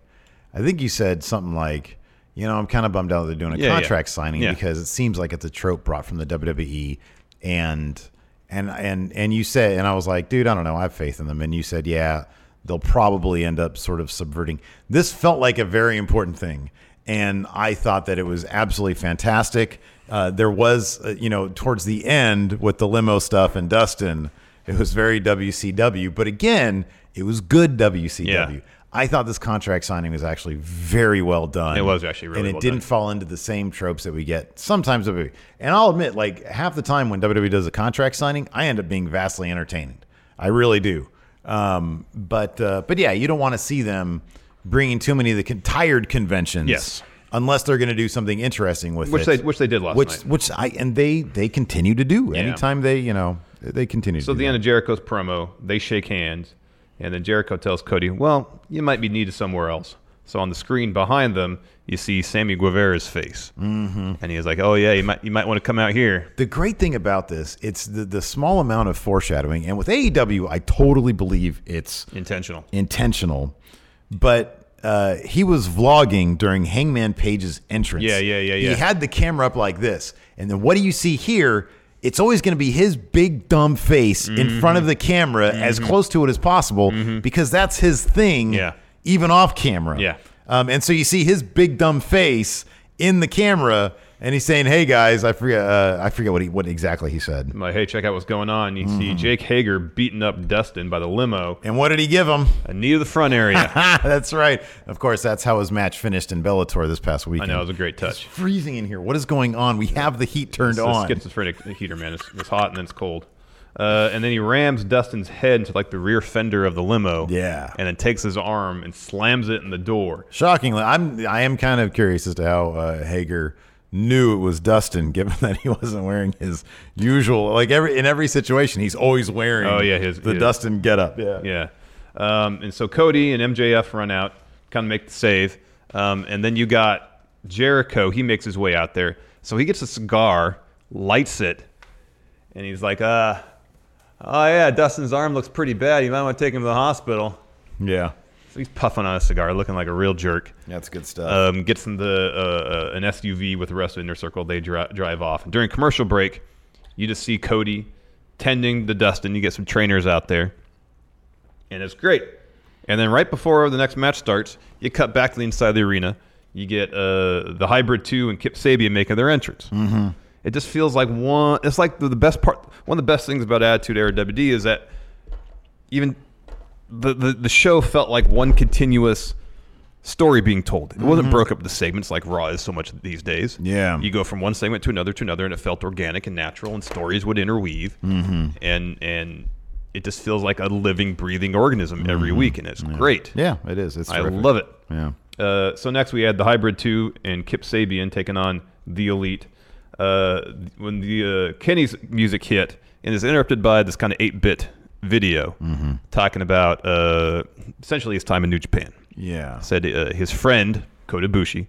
I think you said something like, you know, I'm kind of bummed out that they're doing a Yeah, yeah. contract signing Yeah. because it seems like it's a trope brought from the WWE, and and and and you said, and I was like, dude, I don't know, I have faith in them, and you said, yeah, they'll probably end up sort of subverting. This felt like a very important thing, and I thought that it was absolutely fantastic. Uh, there was, uh, you know, towards the end with the limo stuff and Dustin, it was very WCW, but again, it was good WCW. Yeah. I thought this contract signing was actually very well done. It was actually really and it well didn't done. fall into the same tropes that we get sometimes. WWE. And I'll admit, like half the time when WWE does a contract signing, I end up being vastly entertained. I really do. Um, but uh, but yeah, you don't want to see them bringing too many of the con- tired conventions. Yes. Unless they're going to do something interesting with Which it, they- which they did last which, night. Which I and they they continue to do. Yeah. Anytime they you know they continue. So at the end of Jericho's promo, they shake hands, and then Jericho tells Cody, "Well, you might be needed somewhere else." So on the screen behind them, you see Sammy Guevara's face, mm-hmm. and he is like, "Oh yeah, you might you might want to come out here." The great thing about this, it's the, the small amount of foreshadowing. And with AEW, I totally believe it's Intentional. intentional. But uh, he was vlogging during Hangman Page's entrance. Yeah, yeah, yeah, yeah. He had the camera up like this. And then what do you see here? It's always going to be his big dumb face Mm-hmm. in front of the camera as close to it as possible because that's his thing, Yeah. even off camera. Yeah. Um, and so you see his big dumb face in the camera, and he's saying, "Hey guys, I forget, uh, I forget what he, what exactly he said." I'm like, "Hey, check out what's going on." You Mm-hmm. see Jake Hager beating up Dustin by the limo, And what did he give him? a knee to the front area. [LAUGHS] that's right. Of course, that's how his match finished in Bellator this past weekend. I weekend. know it was a great touch. It's freezing in here. What is going on? We have the heat turned It's on. a schizophrenic heater, man. It's, it's hot and then it's cold. Uh, and then he rams Dustin's head into like the rear fender of the limo. Yeah. And then takes his arm and slams it in the door. Shockingly, I'm I am kind of curious as to how uh, Hager knew it was Dustin, [LAUGHS] given that he wasn't wearing his usual like every in every situation he's always wearing. Oh yeah, his the his- Dustin getup. Yeah, yeah. Um, and so Cody and MJF run out, kind of make the save, um, and then you got Jericho. He makes his way out there, so he gets a cigar, lights it, and he's like, "Uh, oh yeah, Dustin's arm looks pretty bad. You might want to take him to the hospital." yeah. He's puffing on a cigar, looking like a real jerk. That's good stuff. Um, gets in the uh, uh, an SUV with the rest of Inner Circle. They dri- drive off. And during commercial break, you just see Cody tending to Dustin. You get some trainers out there, and it's great. And then right before the next match starts, you cut back to the inside of the arena. You get uh, the Hybrid Two and Kip Sabian making their entrance. Mhm. It just feels like one. It's like the, the best part. One of the best things about Attitude Era WD is that even the, the the show felt like one continuous story being told. It wasn't Mhm. broke up into segments like Raw is so much these days. Yeah. you go from one segment to another to another, and it felt organic and natural, and stories would interweave, Mhm. and and it just feels like a living, breathing organism every week, and it's great. Mm-hmm. Yeah, it is. It's I terrific. love it. Yeah. Uh, so next we had the Hybrid Two and Kip Sabian taking on the Elite. Uh, when the uh, Kenny's music hit, and is interrupted by this kind of eight bit video Mm-hmm. talking about uh, essentially his time in New Japan. Yeah. Said uh, his friend Kota Ibushi,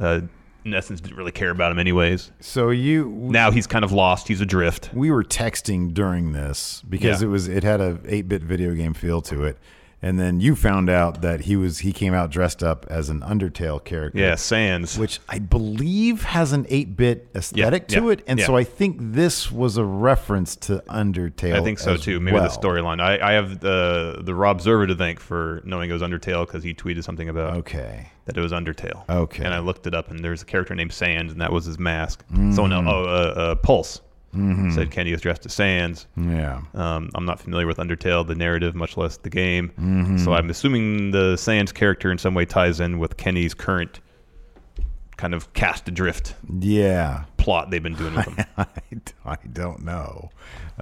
uh, in essence, didn't really care about him anyways. So you now he's kind of lost. He's adrift. We were texting during this because Yeah. it was it had a 8-bit video game feel to it. And then you found out that he was he came out dressed up as an Undertale character. Yeah, Sans. Which I believe has an 8-bit aesthetic to yeah, it. And yeah. so I think this was a reference to Undertale. I think so too. Maybe well. the storyline. I, I have the the Rob Zerva to thank for knowing it was Undertale because he tweeted something about okay that it was Undertale. Okay. and I looked it up, and there's a character named Sans, and that was his mask. Mhm. Someone else, oh, uh, uh, Pulse Mhm. said Kenny as Sans. Yeah. Um, I'm not familiar with Undertale, the narrative, much less the game. Mhm. So I'm assuming the Sans character in some way ties in with Kenny's current kind of cast adrift Yeah. plot they've been doing with him. [LAUGHS] I, I don't know.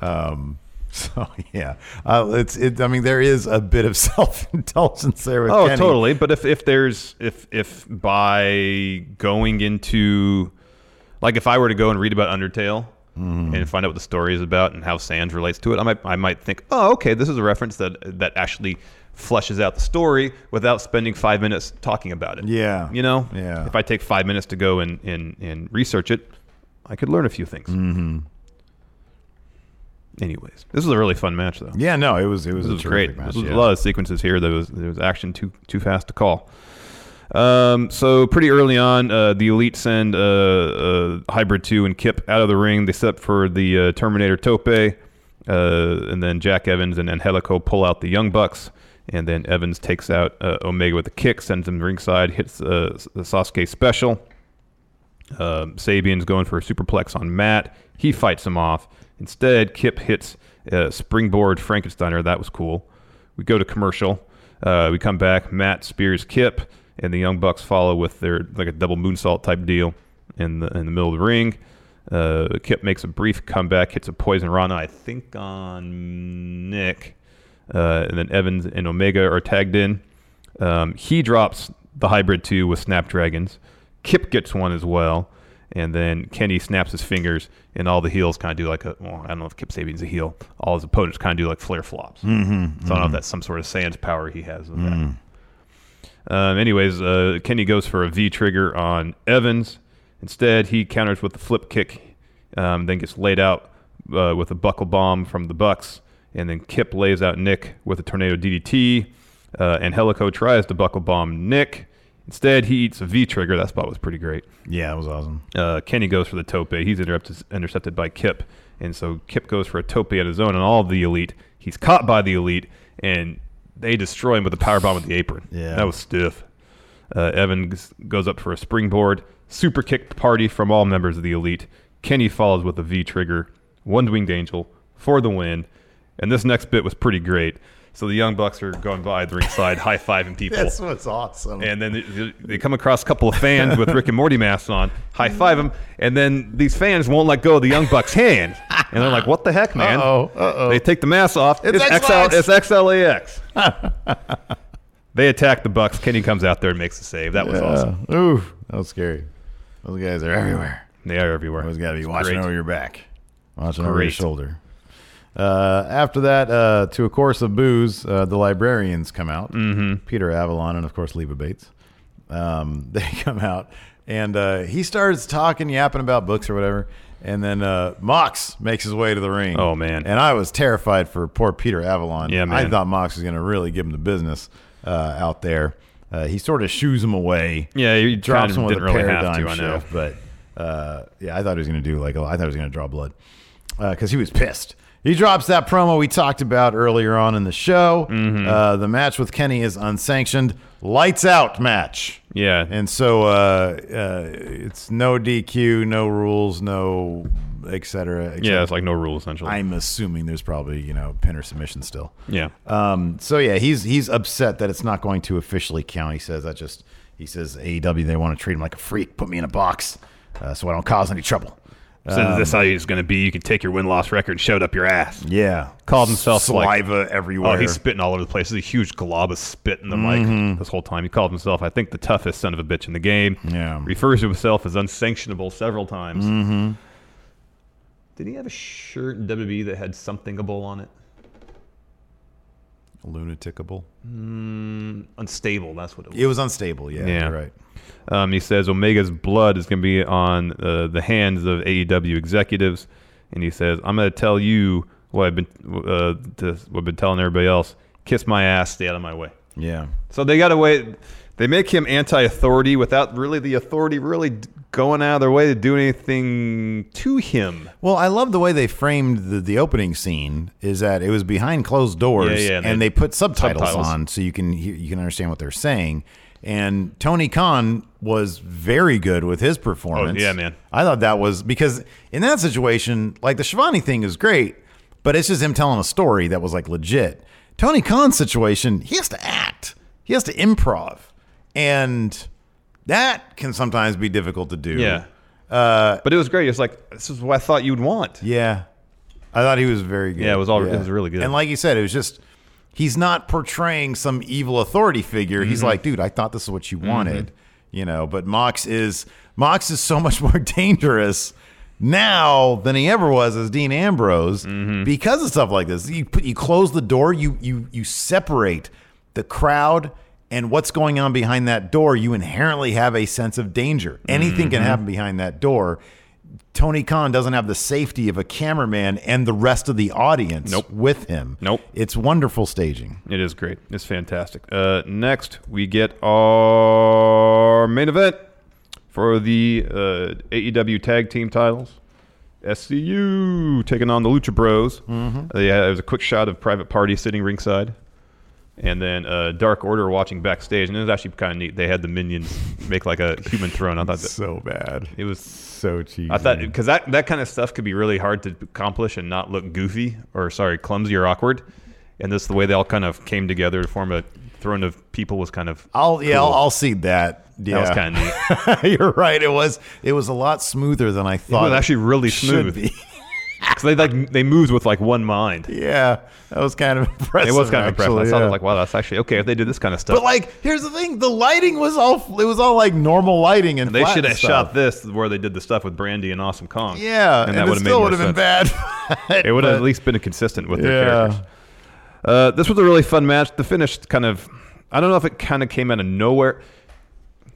Um, so [LAUGHS] yeah, uh, it's it. I mean, there is a bit of [LAUGHS] self indulgence there with oh, Kenny. totally. But if if there's if if by going into like if I were to go and read about Undertale Mm-hmm. and find out what the story is about and how Sans relates to it, I might I might think, oh, okay, this is a reference that that actually fleshes out the story without spending five minutes talking about it. Yeah. you know, Yeah. If I take five minutes to go and and, and research it, I could learn a few things. Mm-hmm. Anyways, this was a really fun match, though. Yeah, no, it was it was, This a was great. Match, There was yeah. a lot of sequences here. There was there was action too too fast to call. Um, so pretty early on, uh, the Elite send uh, uh, Hybrid Two and Kip out of the ring. They set up for the uh, Terminator Tope, uh, and then Jack Evans and Angelico pull out the Young Bucks, and then Evans takes out uh, Omega with a kick, sends him ringside, hits the Sasuke special. Um, Sabian's going for a superplex on Matt. He fights him off. Instead, Kip hits springboard Frankensteiner. That was cool. We go to commercial. We come back. Matt spears Kip, and the Young Bucks follow with their like a double moonsault type deal in the in the middle of the ring. Uh, Kip makes a brief comeback, hits a poison Rana, I think on Nick, uh, and then Evans and Omega are tagged in. Um, he drops the hybrid two with Snapdragons. Kip gets one as well, and then Kenny snaps his fingers, and all the heels kind of do like a. Well, I don't know if Kip Sabian's a heel. All his opponents kind of do like flare flops. Mhm, So I don't know if mhm. that's some sort of Sans power he has with Mm. that. Um, anyways, uh, Kenny goes for a V trigger on Evans. Instead, he counters with the flip kick, um, then gets laid out uh, with a buckle bomb from the Bucks, and then Kip lays out Nick with a tornado DDT. Uh, Angelico tries to buckle bomb Nick. Instead, he eats a V trigger. That spot was pretty great. Yeah, it was awesome. Uh, Kenny goes for the tope. He's interrupted, intercepted by Kip, and so Kip goes for a tope on his own and all of the elite. He's caught by the elite, and they destroy him with a power bomb with the apron. Yeah. that was stiff. Uh, Evans goes up for a springboard, super kick party from all members of the elite. Kenny follows with a V trigger, one winged angel for the win. And this next bit was pretty great. So the young bucks are going by the ringside, high fiving [LAUGHS] people. That's what's awesome. And then they, they come across a couple of fans with Rick and Morty masks on, high five them, and then these fans won't let go of the Young Bucks' hand. And they're like, what the heck, man? Uh-oh, uh-oh. They take the masks off. It's XL, it's XLAX. [LAUGHS] they attack the Bucks. Kenny comes out there and makes the save. That was Yeah. awesome. Ooh, that was scary. Those guys are everywhere. They are everywhere. Always got to be It's watching great. over your back, watching over your shoulder. Uh, after that, uh, to a course of booze, uh, the librarians come out. Mm-hmm. Peter Avalon and of course Leva Bates. Um, [LAUGHS] they come out, and uh, he starts talking, yapping about books or whatever. And then uh, Mox makes his way to the ring. Oh, man. And I was terrified for poor Peter Avalon. Yeah, man. I thought Mox was going to really give him the business uh, out there. Uh, he sort of shoos him away. Yeah, he drops him with a really paradigm to, shift, but uh, yeah, I thought he was going to do like I thought he was going to draw blood because he was pissed. He drops that promo we talked about earlier on in the show. Mm-hmm. Uh, the match with Kenny is unsanctioned, lights out match, Yeah. and so uh, uh, it's no DQ, no rules, no et cetera. et yeah, it's like no rule essentially. I'm assuming there's probably you know pin or submission still. yeah. Um, so yeah, he's he's upset that it's not going to officially count. He says that just he says AEW they want to treat him like a freak, put me in a box, uh, so I don't cause any trouble. So Um, this is how he's going to be. You can take your win loss record and shove it up your ass. Yeah, Called himself like- saliva everywhere. Oh, he's spitting all over the place. There's a huge glob of spit in the Mhm. mic this whole time. He called himself, I think, the toughest son of a bitch in the game. Yeah. Refers to himself as unsanctionable several times. Mm-hmm. Did he have a shirt in WWE that had somethingable on it? Lunaticable. Mm, unstable. That's what it was. It was unstable. Yeah, Yeah. right. Um, he says Omega's blood is going to be on uh, the hands of AEW executives, and he says, "I'm going to tell you what I've been uh, to, what I've been telling everybody else. Kiss my ass. Stay out of my way." Yeah. So they got away. They make him anti-authority without really the authority really going out of their way to do anything to him. Well, I love the way they framed the, the opening scene. Is that it was behind closed doors, Yeah, yeah, and and they- they put subtitles, subtitles. on so you can hear, you can understand what they're saying. And Tony Khan was very good with his performance. Oh, yeah, man. I thought that was because in that situation, like the Schiavone thing is great, but it's just him telling a story that was like legit. Tony Khan's situation, he has to act, he has to improv, and that can sometimes be difficult to do. Yeah. Uh, But it was great. It's like this is what I thought you'd want. yeah. I thought he was very good. Yeah, it was all- it was really good. And like you said, it was just he's not portraying some evil authority figure. He's Mhm. like, dude, I thought this is what you wanted. You know, but Mox is Mox is so much [LAUGHS] more dangerous now than he ever was as Dean Ambrose Mm-hmm. because of stuff like this. You put you close the door, you you you separate the crowd and what's going on behind that door, you inherently have a sense of danger. Anything can Mhm. happen behind that door. Tony Khan doesn't have the safety of a cameraman and the rest of the audience Nope. with him. Nope. It's wonderful staging. It is great. It's fantastic. Uh, next, we get our main event for the uh, AEW Tag Team titles. SCU taking on the Lucha Bros. Mhm. Uh, yeah, it was a quick shot of Private Party sitting ringside. And then uh, Dark Order watching backstage. And it was actually kind of neat. They had the minions make like a human throne. I thought that, so bad. It was so cheap. I thought because that that kind of stuff could be really hard to accomplish and not look goofy or sorry clumsy or awkward. And this the way they all kind of came together to form a throne of people was kind of I'll yeah, cool. I'll, I'll see that. Yeah. That was kinda neat. [LAUGHS] You're right. It was it was a lot smoother than I thought. it was actually really should smooth be. Because they like they moved with like one mind. Yeah, that was kind of impressive. It was kind of impressive. I actually, thought I yeah. was like, wow, that's actually okay if they did this kind of stuff. But like, here's the thing: the lighting was all it was all like normal lighting, and they should have shot this where they did the stuff with Brandi and Awesome Kong. Yeah, and, that would've still would have been bad. [LAUGHS] it would have at least been consistent with their Yeah. characters. Uh, this was a really fun match. The finish kind of, I don't know if it kind of came out of nowhere.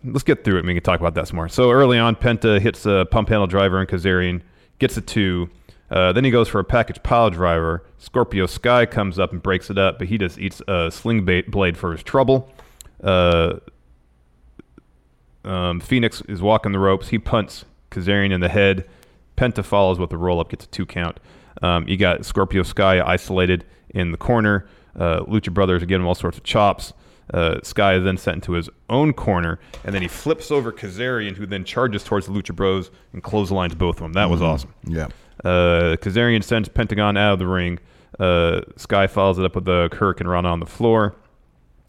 Let's get through it and we can talk about that some more. So early on, Penta hits a pump handle driver and Kazarian gets a two. Uh, then he goes for a package pile driver. Scorpio Sky comes up and breaks it up, but he just eats a sling bait blade for his trouble. Uh, um, Phoenix is walking the ropes. He punts Kazarian in the head. Penta follows with a roll up, gets a two count. Um, you got Scorpio Sky isolated in the corner. Uh, Lucha Brothers are giving him all sorts of chops. Uh, Sky is then sent into his own corner, and then he flips over Kazarian, who then charges towards the Lucha Bros and clotheslines both of them. That was Mhm. awesome. Yeah. Uh, Kazarian sends Pentagon out of the ring. Uh, Sky follows it up with a hurricanrana on the floor.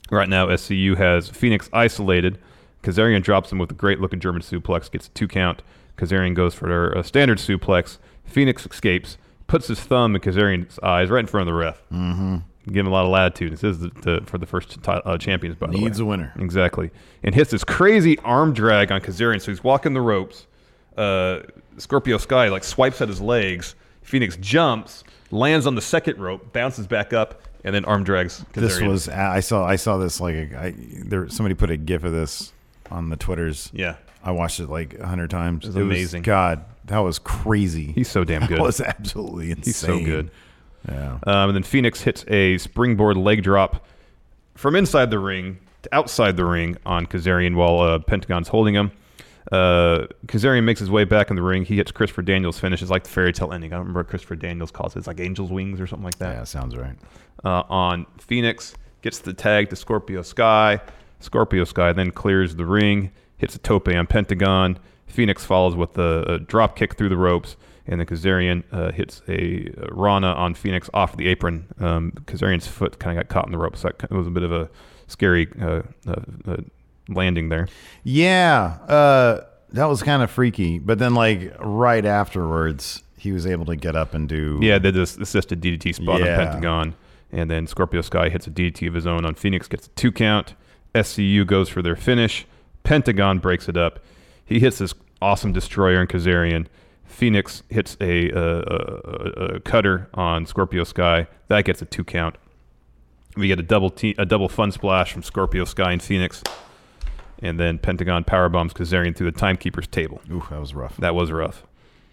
Right now, SCU has Phoenix isolated. Kazarian drops him with a great looking German suplex, gets a two count. Kazarian goes for a standard suplex. Phoenix escapes, puts his thumb in Kazarian's eyes right in front of the ref. Mm-hmm. Give him a lot of latitude. This is the, the, for the first ti- uh, champions, by the way. Needs a winner. Exactly. And hits this crazy arm drag on Kazarian. So he's walking the ropes. Uh, Scorpio Sky like swipes at his legs. Phoenix jumps, lands on the second rope, bounces back up, and then arm drags. This was I saw I saw this like I there somebody put a gif of this on the twitters. Yeah. I watched it like a hundred times. It was amazing. God, that was crazy. He's so damn good. That was absolutely insane. He's so good. Yeah. Um, and then Phoenix hits a springboard leg drop from inside the ring to outside the ring on Kazarian while uh, Pentagon's holding him. Uh, Kazarian makes his way back in the ring. He hits Christopher Daniels' finish. It's like the fairy tale ending. I don't remember what Christopher Daniels calls it. It's like Angel's Wings or something like that. Yeah, sounds right. Uh, on Phoenix, gets the tag to Scorpio Sky. Scorpio Sky then clears the ring, hits a tope on Pentagon. Phoenix follows with a, a drop kick through the ropes, and then Kazarian uh, hits a, a Rana on Phoenix off the apron. Um, Kazarian's foot kind of got caught in the ropes. So that it was a bit of a scary uh, uh, uh, landing there. Yeah, uh, that was kind of freaky. But then, like right afterwards, he was able to get up and do. Yeah, did this assisted DDT spot Yeah. on Pentagon, and then Scorpio Sky hits a DDT of his own on Phoenix, gets a two count. SCU goes for their finish. Pentagon breaks it up. He hits this awesome destroyer on Kazarian. Phoenix hits a, uh, a, a, a cutter on Scorpio Sky. That gets a two count. We get a double te- a double fun splash from Scorpio Sky and Phoenix, and then Pentagon power bombs Kazarian through the timekeeper's table. Ooh, that was rough. That was rough.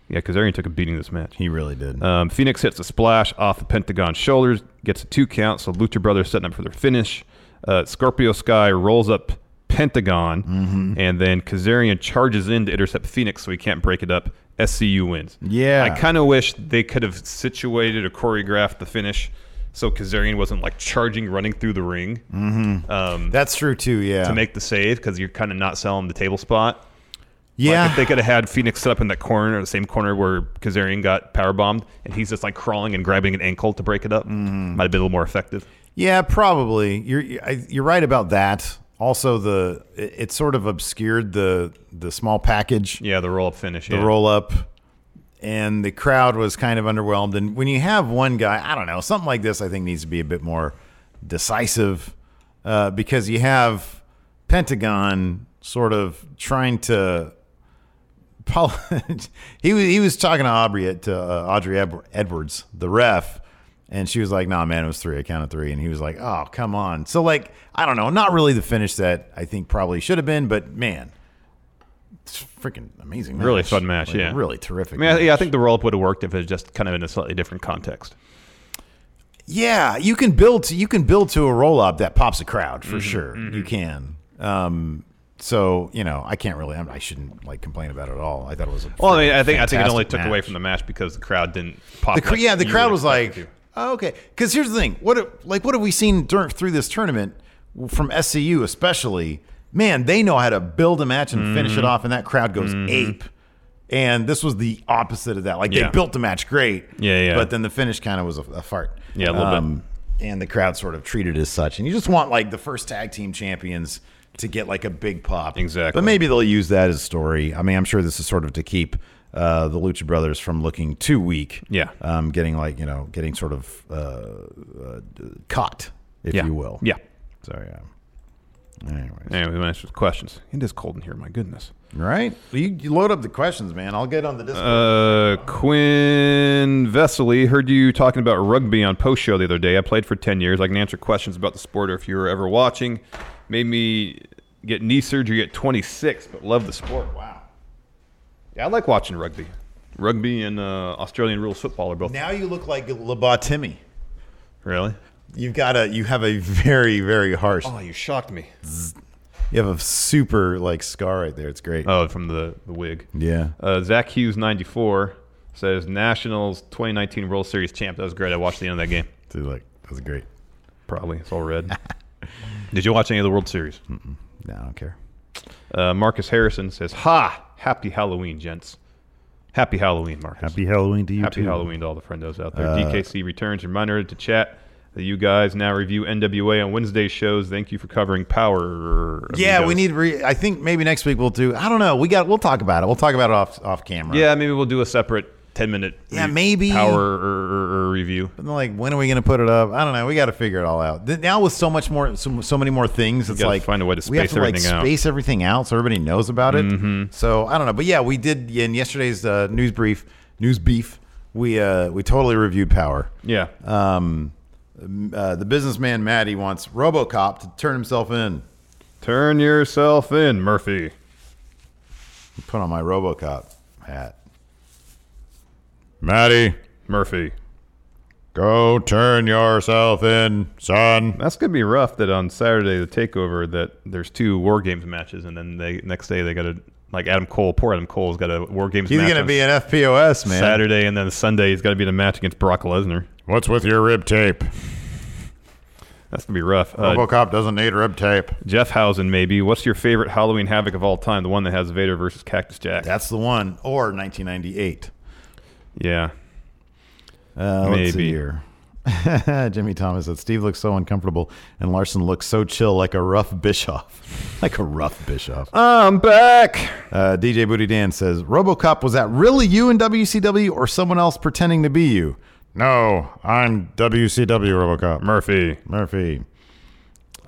Yeah, Kazarian took a beating this match. He really did. Um, Phoenix hits a splash off the Pentagon shoulders, gets a two count. So Lucha Brothers setting up for their finish. Uh, Scorpio Sky rolls up Pentagon, Mm-hmm. and then Kazarian charges in to intercept Phoenix, so he can't break it up. SCU wins. Yeah. I kind of wish they could have situated or choreographed the finish so Kazarian wasn't like charging, running through the ring. Mhm. Um, That's true too. Yeah. to make the save because you're kind of not selling the table spot. Yeah. Like if they could have had Phoenix set up in that corner, the same corner where Kazarian got power bombed, and he's just like crawling and grabbing an ankle to break it up, Mm-hmm. might have been a little more effective. Yeah, probably. You're you're right about that. Also, the it, it sort of obscured the the small package. Yeah, the roll up finish. the yeah. roll up, and the crowd was kind of underwhelmed. And when you have one guy, I don't know, something like this, I think needs to be a bit more decisive uh, because you have Pentagon sort of trying to. [LAUGHS] He was he was talking to Aubrey to uh, Aubrey Edwards, the ref, and she was like, "Nah, man, it was three. I counted three. And he was like, "Oh, come on." So like, I don't know, not really the finish that I think probably should have been, but man, freaking amazing. Really fun match, Like, yeah. really terrific. I mean, match. yeah, I think the roll up would have worked if it was just kind of in a slightly different context. Yeah, you can build to, you can build to a roll up that pops a crowd Mm-hmm, for sure. You can. Um, so you know, I can't really. I'm- I shouldn't like complain about it at all. I thought it was. A Well, I mean, I think I think it only took away from the match because the crowd didn't pop. The cr- like yeah, the crowd was like, oh, okay. Because here's the thing: what like what have we seen dur- through this tournament from SCU, especially? Man, they know how to build a match and finish it Mhm. off, and that crowd goes Mhm. ape. And this was the opposite of that. Like Yeah. they built the match great, Yeah, yeah. But then the finish kind of was a, a fart. Yeah, a little bit. And the crowd sort of treated it as such. And you just want like the first tag team champions to get like a big pop. Exactly. But maybe they'll use that as a story. I mean, I'm sure this is sort of to keep uh, the Lucha Brothers from looking too weak. Yeah. Um, getting like, you know, getting sort of uh, uh, caught, if Yeah. you will. Yeah. So, yeah. Anyways. Anyway, we answer the questions. It is cold in here. My goodness. Right? You, you load up the questions, man. I'll get on the Discord. Uh, Quinn Vesely, heard you talking about rugby on post show the other day. I played for 10 years. I can answer questions about the sport or if you were ever watching. Made me get knee surgery at 26, but love the sport. Wow. Yeah, I like watching rugby. Rugby and uh, Australian rules football are both. now you look like Labat Timmy. Really? You've got a you have a very very harsh. Oh, you shocked me. You have a super like scar right there. It's great. Oh, from the, the wig. Yeah. Uh, Zach Hughes, 94, says Nationals 2019 World Series champ. That was great. I watched the end of that game. Dude, like that was great. Probably. It's all red. [LAUGHS] Did you watch any of the World Series? No, I don't care. Uh, Marcus Harrison says, "Ha! Happy Halloween, gents. Happy Halloween, Marcus. Happy Halloween to you Happy too. Halloween to all the friendos out there. Uh, DKC returns. Reminder to chat that you guys now review NWA on Wednesday shows. Thank you for covering Power. Yeah, we need. Re- I think maybe next week we'll do. I don't know. We got. We'll talk about it. We'll talk about it off off camera. Yeah, maybe we'll do a separate ten minute. Yeah, maybe. power or, or, or review. But then, like, when are we going to put it up? I don't know. We got to figure it all out. Now with so much more, so, so many more things, it's like find a way to space we have to like everything out. space everything out so everybody knows about it. Mhm. So I don't know, but yeah, we did in yesterday's uh, news brief, news beef. We uh, we totally reviewed Power. Yeah. Um, uh, the businessman Maddie wants RoboCop to turn himself in. Turn yourself in, Murphy. Put on my RoboCop hat. Maddie. Murphy. Go turn yourself in, son. That's gonna be rough. That on Saturday the takeover that there's two War Games matches, and then they next day they got to like Adam Cole. Poor Adam Cole's got a War Games. He's match gonna on be an FPOS man. Saturday, and then Sunday he's got to be in a match against Brock Lesnar. What's with your rib tape? That's gonna be rough. Uh, RoboCop doesn't need rib tape. Jeff Housen, maybe. What's your favorite Halloween Havoc of all time? The one that has Vader versus Cactus Jack. That's the one. Or 1998. Yeah. Uh, let's see Maybe. here. [LAUGHS] Jimmy Thomas said Steve looks so uncomfortable, and Larson looks so chill, like a rough Bischoff, [LAUGHS] like a rough Bischoff. I'm back. Uh, DJ Booty Dan says RoboCop was that really you in WCW or someone else pretending to be you? No, I'm WCW RoboCop. Murphy. Murphy.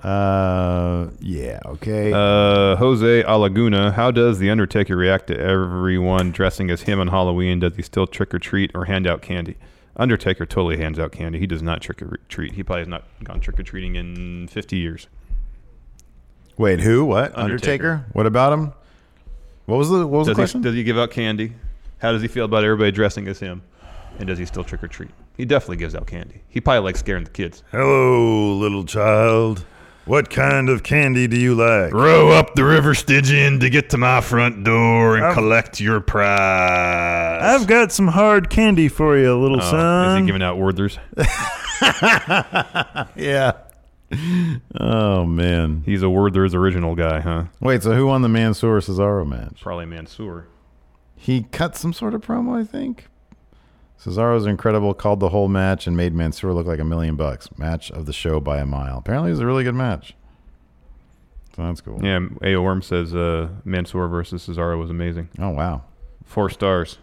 Uh, yeah, okay. Uh, Jose Alaguna, how does the Undertaker react to everyone dressing as him on Halloween? Does he still trick or treat or hand out candy? Undertaker totally hands out candy. He does not trick or treat. He probably has not gone trick or treating in 50 years. Wait, who? What? Undertaker. Undertaker? What about him? What was the what was Does the he, question? does he give out candy? How does he feel about everybody dressing as him? And does he still trick or treat? He definitely gives out candy. He probably likes scaring the kids. Hello, little child. What kind of candy do you like? Row up the river Stygian to get to my front door and I've- collect your prize. I've got some hard candy for you, little Oh, son. Is he giving out Werthers? [LAUGHS] yeah. Oh man. He's a Werther's original guy, huh? Wait, so who won the Mansoor Cesaro match? Probably Mansoor. He cut some sort of promo, I think. Cesaro's incredible, called the whole match and made Mansoor look like a million bucks. Match of the show by a mile. Apparently, it was a really good match. So that's cool. Yeah, A.O. Worm says uh, Mansoor versus Cesaro was amazing. Oh wow, four stars.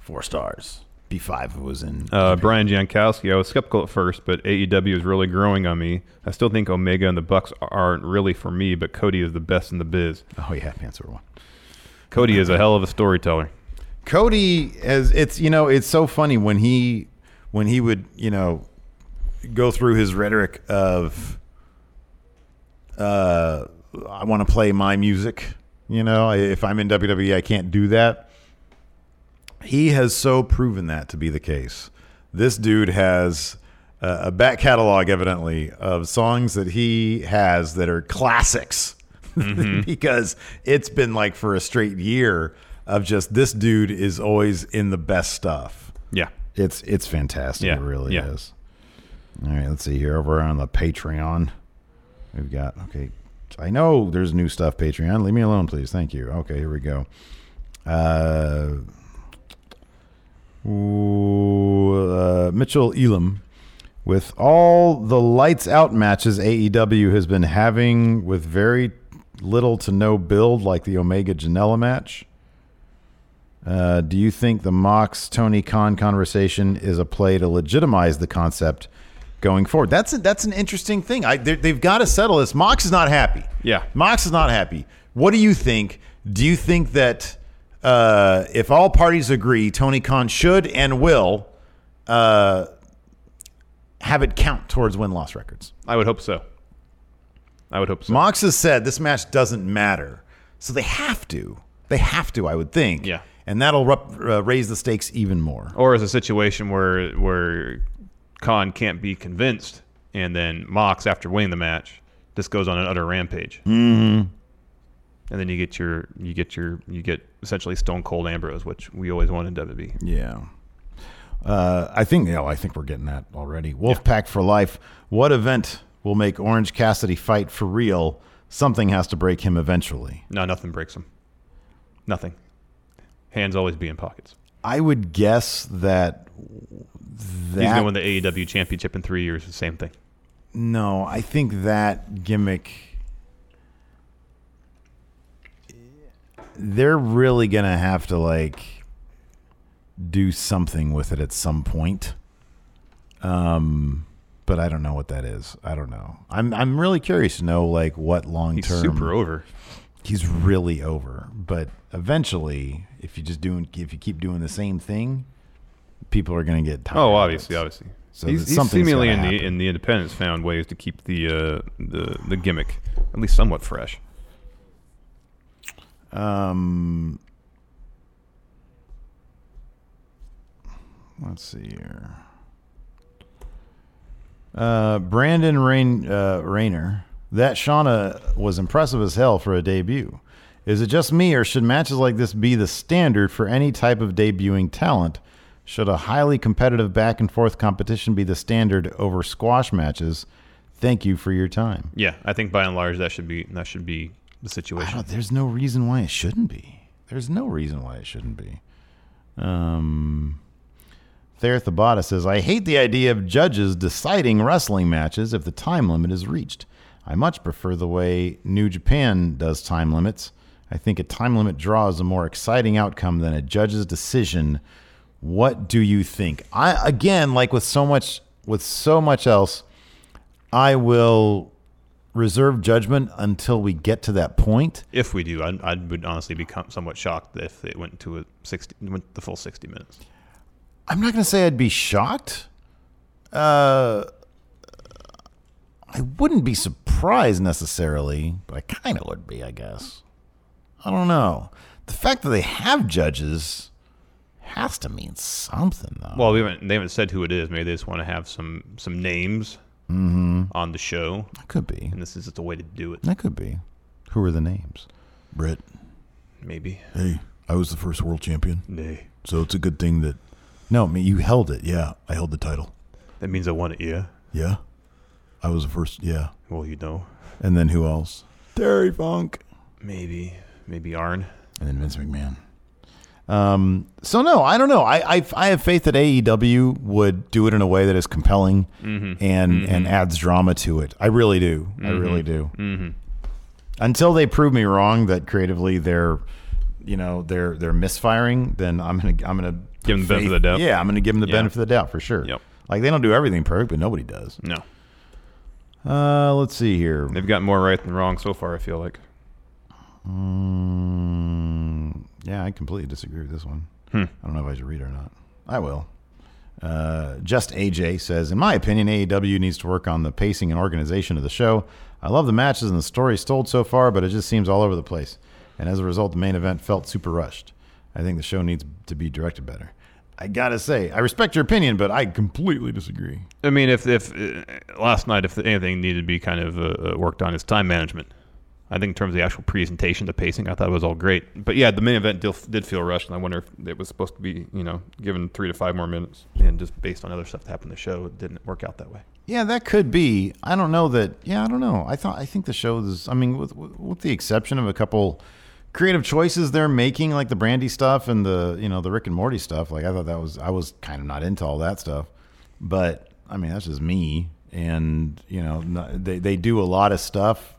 Four stars. B5 was in. Uh, Brian Jankowski, I was skeptical at first, but AEW is really growing on me. I still think Omega and the Bucks aren't really for me, but Cody is the best in the biz. Oh yeah, Mansoor won. Cody is a hell of a storyteller. Cody as it's you know it's so funny when he when he would you know go through his rhetoric of uh I want to play my music you know if I'm in WWE I can't do that. He has so proven that to be the case. This dude has a a back catalog evidently of songs that he has that are classics. [LAUGHS] Mhm. because it's been like for a straight year of just this dude is always in the best stuff. Yeah. It's it's fantastic. Yeah, It really yeah. is. All right, let's see here. Over on the Patreon. We've got okay. I know there's new stuff, Patreon. Leave me alone, please. Thank you. Okay, here we go. Uh ooh, uh, Mitchell Elam. With all the lights out matches AEW has been having with very little to no build, like the Omega Janela match, uh, do you think the Mox Tony Khan conversation is a play to legitimize the concept going forward? That's a, that's an interesting thing. I, they- they've got to settle this. Mox is not happy. Yeah. Mox is not happy. What do you think? Do you think that uh, if all parties agree, Tony Khan should and will uh, have it count towards win loss records? I would hope so. I would hope so. Mox has said this match doesn't matter, so they have to. They have to, I would think. Yeah. And that'll rup- uh, raise the stakes even more. Or as a situation where where Khan can't be convinced, and then Mox, after winning the match, just goes on an utter rampage. Mm-hmm. And then you get your you get your you get essentially Stone Cold Ambrose, which we always wanted in WWE. Yeah. Uh, I think you know, I think we're getting that already. Wolfpack for life. What event will make Orange Cassidy fight for real? Something has to break him eventually. No, nothing breaks him. Nothing. Hands always be in pockets. I would guess that He's that gonna win the AEW championship in three years. The same thing. No, I think that gimmick. They're really gonna have to like do something with it at some point. Um, but I don't know what that is. I don't know. I'm I'm really curious to know like what long term. super over. He's really over. But eventually, if you just doing if you keep doing the same thing, people are going to get tired. Oh, obviously, obviously. So he's, he's seemingly in the in the independents found ways to keep the uh, the the gimmick at least somewhat fresh. Um, let's see here. Uh, Brandon Rain, uh, Rayner. That Shauna was impressive as hell for a debut. Is it just me, or should matches like this be the standard for any type of debuting talent? Should a highly competitive back and forth competition be the standard over squash matches? Thank you for your time. Yeah, I think by and large that should be that should be the situation. there's no reason why it shouldn't be. There's no reason why it shouldn't be. Um, Thayer Thabata says, I hate the idea of judges deciding wrestling matches if the time limit is reached. I much prefer the way New Japan does time limits. I think a time limit draw is a more exciting outcome than a judge's decision. What do you think? I again, like with so much with so much else, I will reserve judgment until we get to that point. If we do, I, I would honestly be com- somewhat shocked if it went to a sixty, went the full sixty minutes. I'm not going to say I'd be shocked. Uh, I wouldn't be surprised necessarily, but I kind of would be, I guess. I don't know. The fact that they have judges has to mean something, though. Well, we haven't they haven't said who it is. Maybe they just want to have some some names Mhm. on the show. That could be, and this is just a way to do it. That could be. Who are the names? Britt. Maybe. Hey, I was the first world champion. Nay. So it's a good thing that. No, I mean, you held it. Yeah, I held the title. That means I won it. Yeah. Yeah. I was the first. Yeah. Well, you know. And then who else? Terry Funk. Maybe maybe Arn. And then Vince McMahon. Um, so no, I don't know. I, I I have faith that AEW would do it in a way that is compelling Mhm. and and Mhm. adds drama to it. I really do. I Mhm. really do. Mhm. Until they prove me wrong that creatively they're, you know, they're they're misfiring, then I'm gonna I'm gonna Give them the benefit of the doubt. Yeah, I'm gonna give them the Yeah. benefit of the doubt for sure. Yep. Like they don't do everything perfect, but nobody does. No. Uh, let's see here. They've got more right than wrong so far. I feel like. Mm, yeah, I completely disagree with this one. Hmm. I don't know if I should read it or not. I will. Uh, Just AJ says, in my opinion, AEW needs to work on the pacing and organization of the show. I love the matches and the stories told so far, but it just seems all over the place. And as a result, the main event felt super rushed. I think the show needs to be directed better. I gotta say, I respect your opinion, but I completely disagree. I mean, if if uh, last night, if anything needed to be kind of uh, uh, worked on, is time management. I think in terms of the actual presentation, the pacing, I thought it was all great. But yeah, the main event did, did feel rushed, and I wonder if it was supposed to be, you know, given three to five more minutes, and just based on other stuff that happened in the show, it didn't work out that way. Yeah, that could be. I don't know that. Yeah, I don't know. I thought I think the show is. I mean, with with the exception of a couple creative choices they're making, like the Brandi stuff and the you know the Rick and Morty stuff. Like I thought that was I was kind of not into all that stuff. But I mean, that's just me. And you know, no- they they do a lot of stuff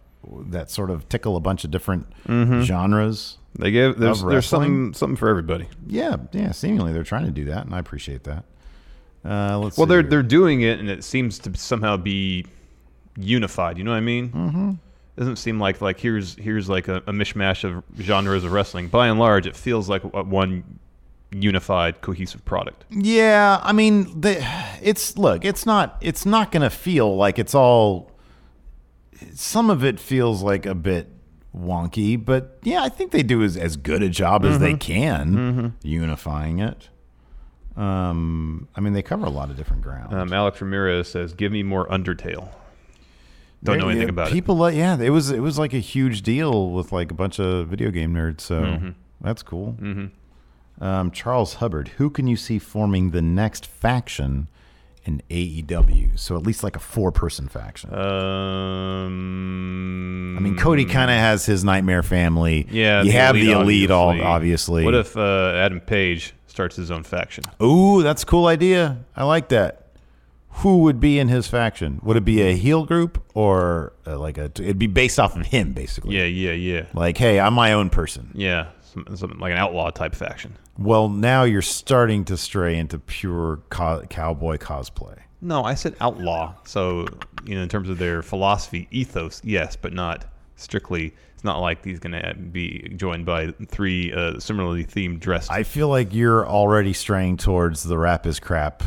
that sort of tickle a bunch of different Mhm. genres. They give there's there's something something for everybody. Yeah, yeah. Seemingly they're trying to do that, and I appreciate that. Uh, let's Well, they're here. they're doing it, and it seems to somehow be unified. You know what I mean? Mm-hmm. Doesn't seem like like here's here's like a, a mishmash of genres of wrestling. By and large, it feels like one unified, cohesive product. Yeah, I mean, the, it's look, it's not, it's not going to feel like it's all. Some of it feels like a bit wonky, but yeah, I think they do as, as good a job as they Mhm. can Mhm. unifying it. Um, I mean, they cover a lot of different ground. Um, Alex Ramirez says, "Give me more Undertale." Don't know anything about it. people like yeah, it was it was like a huge deal with like a bunch of video game nerds. So Mhm. that's cool. Mhm. Um, Charles Hubbard, who can you see forming the next faction in AEW? So at least like a four person faction. Um, I mean, Cody kind of has his Nightmare Family. yeah, you have the Elite, all obviously. What if uh, Adam Page starts his own faction? Ooh, that's a cool idea. I like that. Who would be in his faction? Would it be a heel group or uh, like a? It'd be based off of him, basically. Yeah, yeah, yeah. Like, hey, I'm my own person. Yeah, some, something like an outlaw type faction. Well, now you're starting to stray into pure co- cowboy cosplay. No, I said outlaw. So, you know, in terms of their philosophy, ethos, yes, but not strictly. It's not like he's going to be joined by three uh, similarly themed dressed. I feel like you're already straying towards the rap is crap.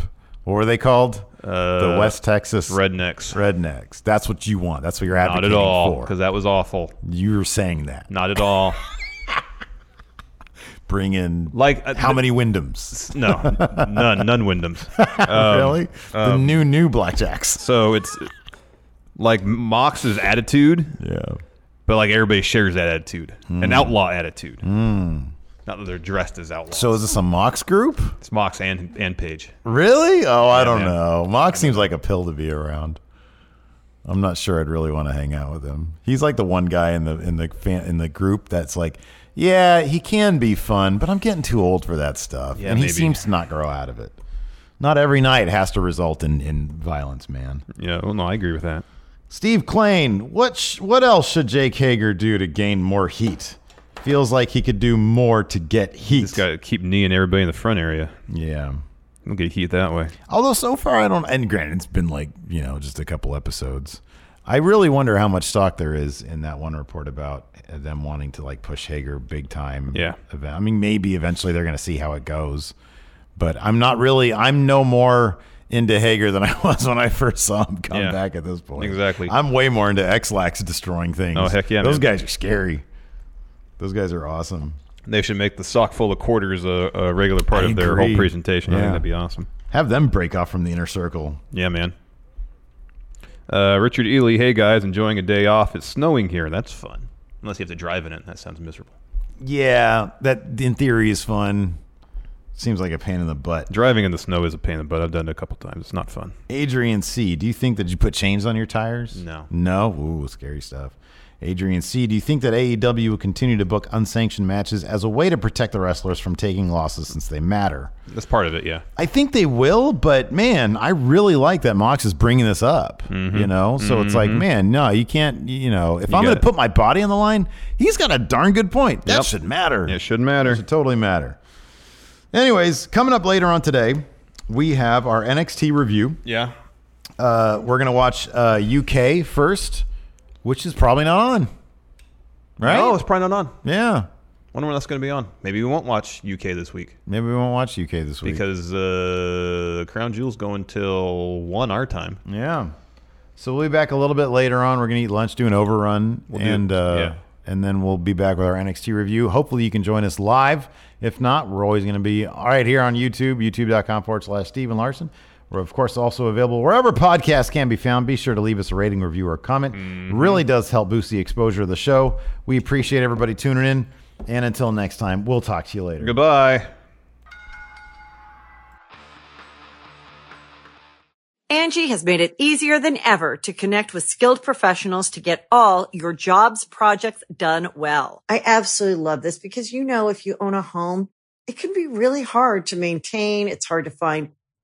What were they called? Uh, the West Texas rednecks. Rednecks. That's what you want. That's what you're Not advocating at all, because that was awful. You're saying that. Not at all. [LAUGHS] Bring in like uh, how many Windhams? No, none, none Windhams. [LAUGHS] Um, really? The um, new new blackjacks. So it's like Mox's attitude. Yeah. But like everybody shares that attitude, an Mm. outlaw attitude. Mm. Not that they're dressed as outlaws. So is this a Mox group? It's Mox and and Page. Really? Oh, I don't man. know. Mox seems like a pill to be around. I'm not sure I'd really want to hang out with him. He's like the one guy in the in the fan, in the group that's like, yeah, he can be fun, but I'm getting too old for that stuff, Yeah, and he seems to not grow out of it. Not every night has to result in in violence, man. Yeah, well, no, I agree with that. Steve Klain, what sh- what else should Jake Hager do to gain more heat? Feels like he could do more to get heat. Just got to keep kneeing everybody in the front area. Yeah. We'll get heat that way. Although so far I don't, and granted it's been like you know just a couple episodes. I really wonder how much stock there is in that one report about them wanting to like push Hager big time. Yeah. Event. I mean, maybe eventually they're going to see how it goes, but I'm not really. I'm no more into Hager than [LAUGHS] I was when I first saw him come Yeah. back at this point. Exactly. I'm way more into X-Lax destroying things. Oh, heck yeah, Those man. guys are scary. Those guys are awesome. They should make the sock full of quarters a, a regular part I of their agree. whole presentation. I Yeah. think that'd be awesome. Have them break off from the inner circle. Yeah, man. Uh, Richard Ely, hey guys, enjoying a day off. It's snowing here. That's fun. Unless you have to drive in it. That sounds miserable. Yeah, that in theory is fun. Seems like a pain in the butt. Driving in the snow is a pain in the butt. I've done it a couple times. It's not fun. Adrian C, do you think that you put chains on your tires? No. No? Ooh, scary stuff. Adrian C, do you think that AEW will continue to book unsanctioned matches as a way to protect the wrestlers from taking losses since they matter? That's part of it, yeah. I think they will, but man, I really like that Mox is bringing this up. You know, so it's like, Mhm. man, no, you can't. You know, if You I'm going to put my body on the line, he's got a darn good point. That Yep. should matter. It should matter. It should totally matter. Anyways, coming up later on today, we have our NXT review. Yeah. Uh, we're gonna watch uh, UK first, which is probably not on. Right? Oh, it's probably not on. Yeah. Wonder when that's going to be on. Maybe we won't watch UK this week Maybe we won't watch UK this week. because uh, Crown Jewel's go until one our time. Yeah. So we'll be back a little bit later on. We're gonna eat lunch, do an overrun, do- and uh, yeah. and then we'll be back with our NXT review. Hopefully, you can join us live. If not, we're always gonna be all right here on YouTube, youtube.com forward slash Steve and Larson. We're of course also available wherever podcasts can be found. Be sure to leave us a rating, review, or comment. Mm-hmm. Really does help boost the exposure of the show. We appreciate everybody tuning in. And until next time, we'll talk to you later. Goodbye. Angie has made it easier than ever to connect with skilled professionals to get all your jobs projects done well. I absolutely love this because, you know, if you own a home, it can be really hard to maintain. It's hard to find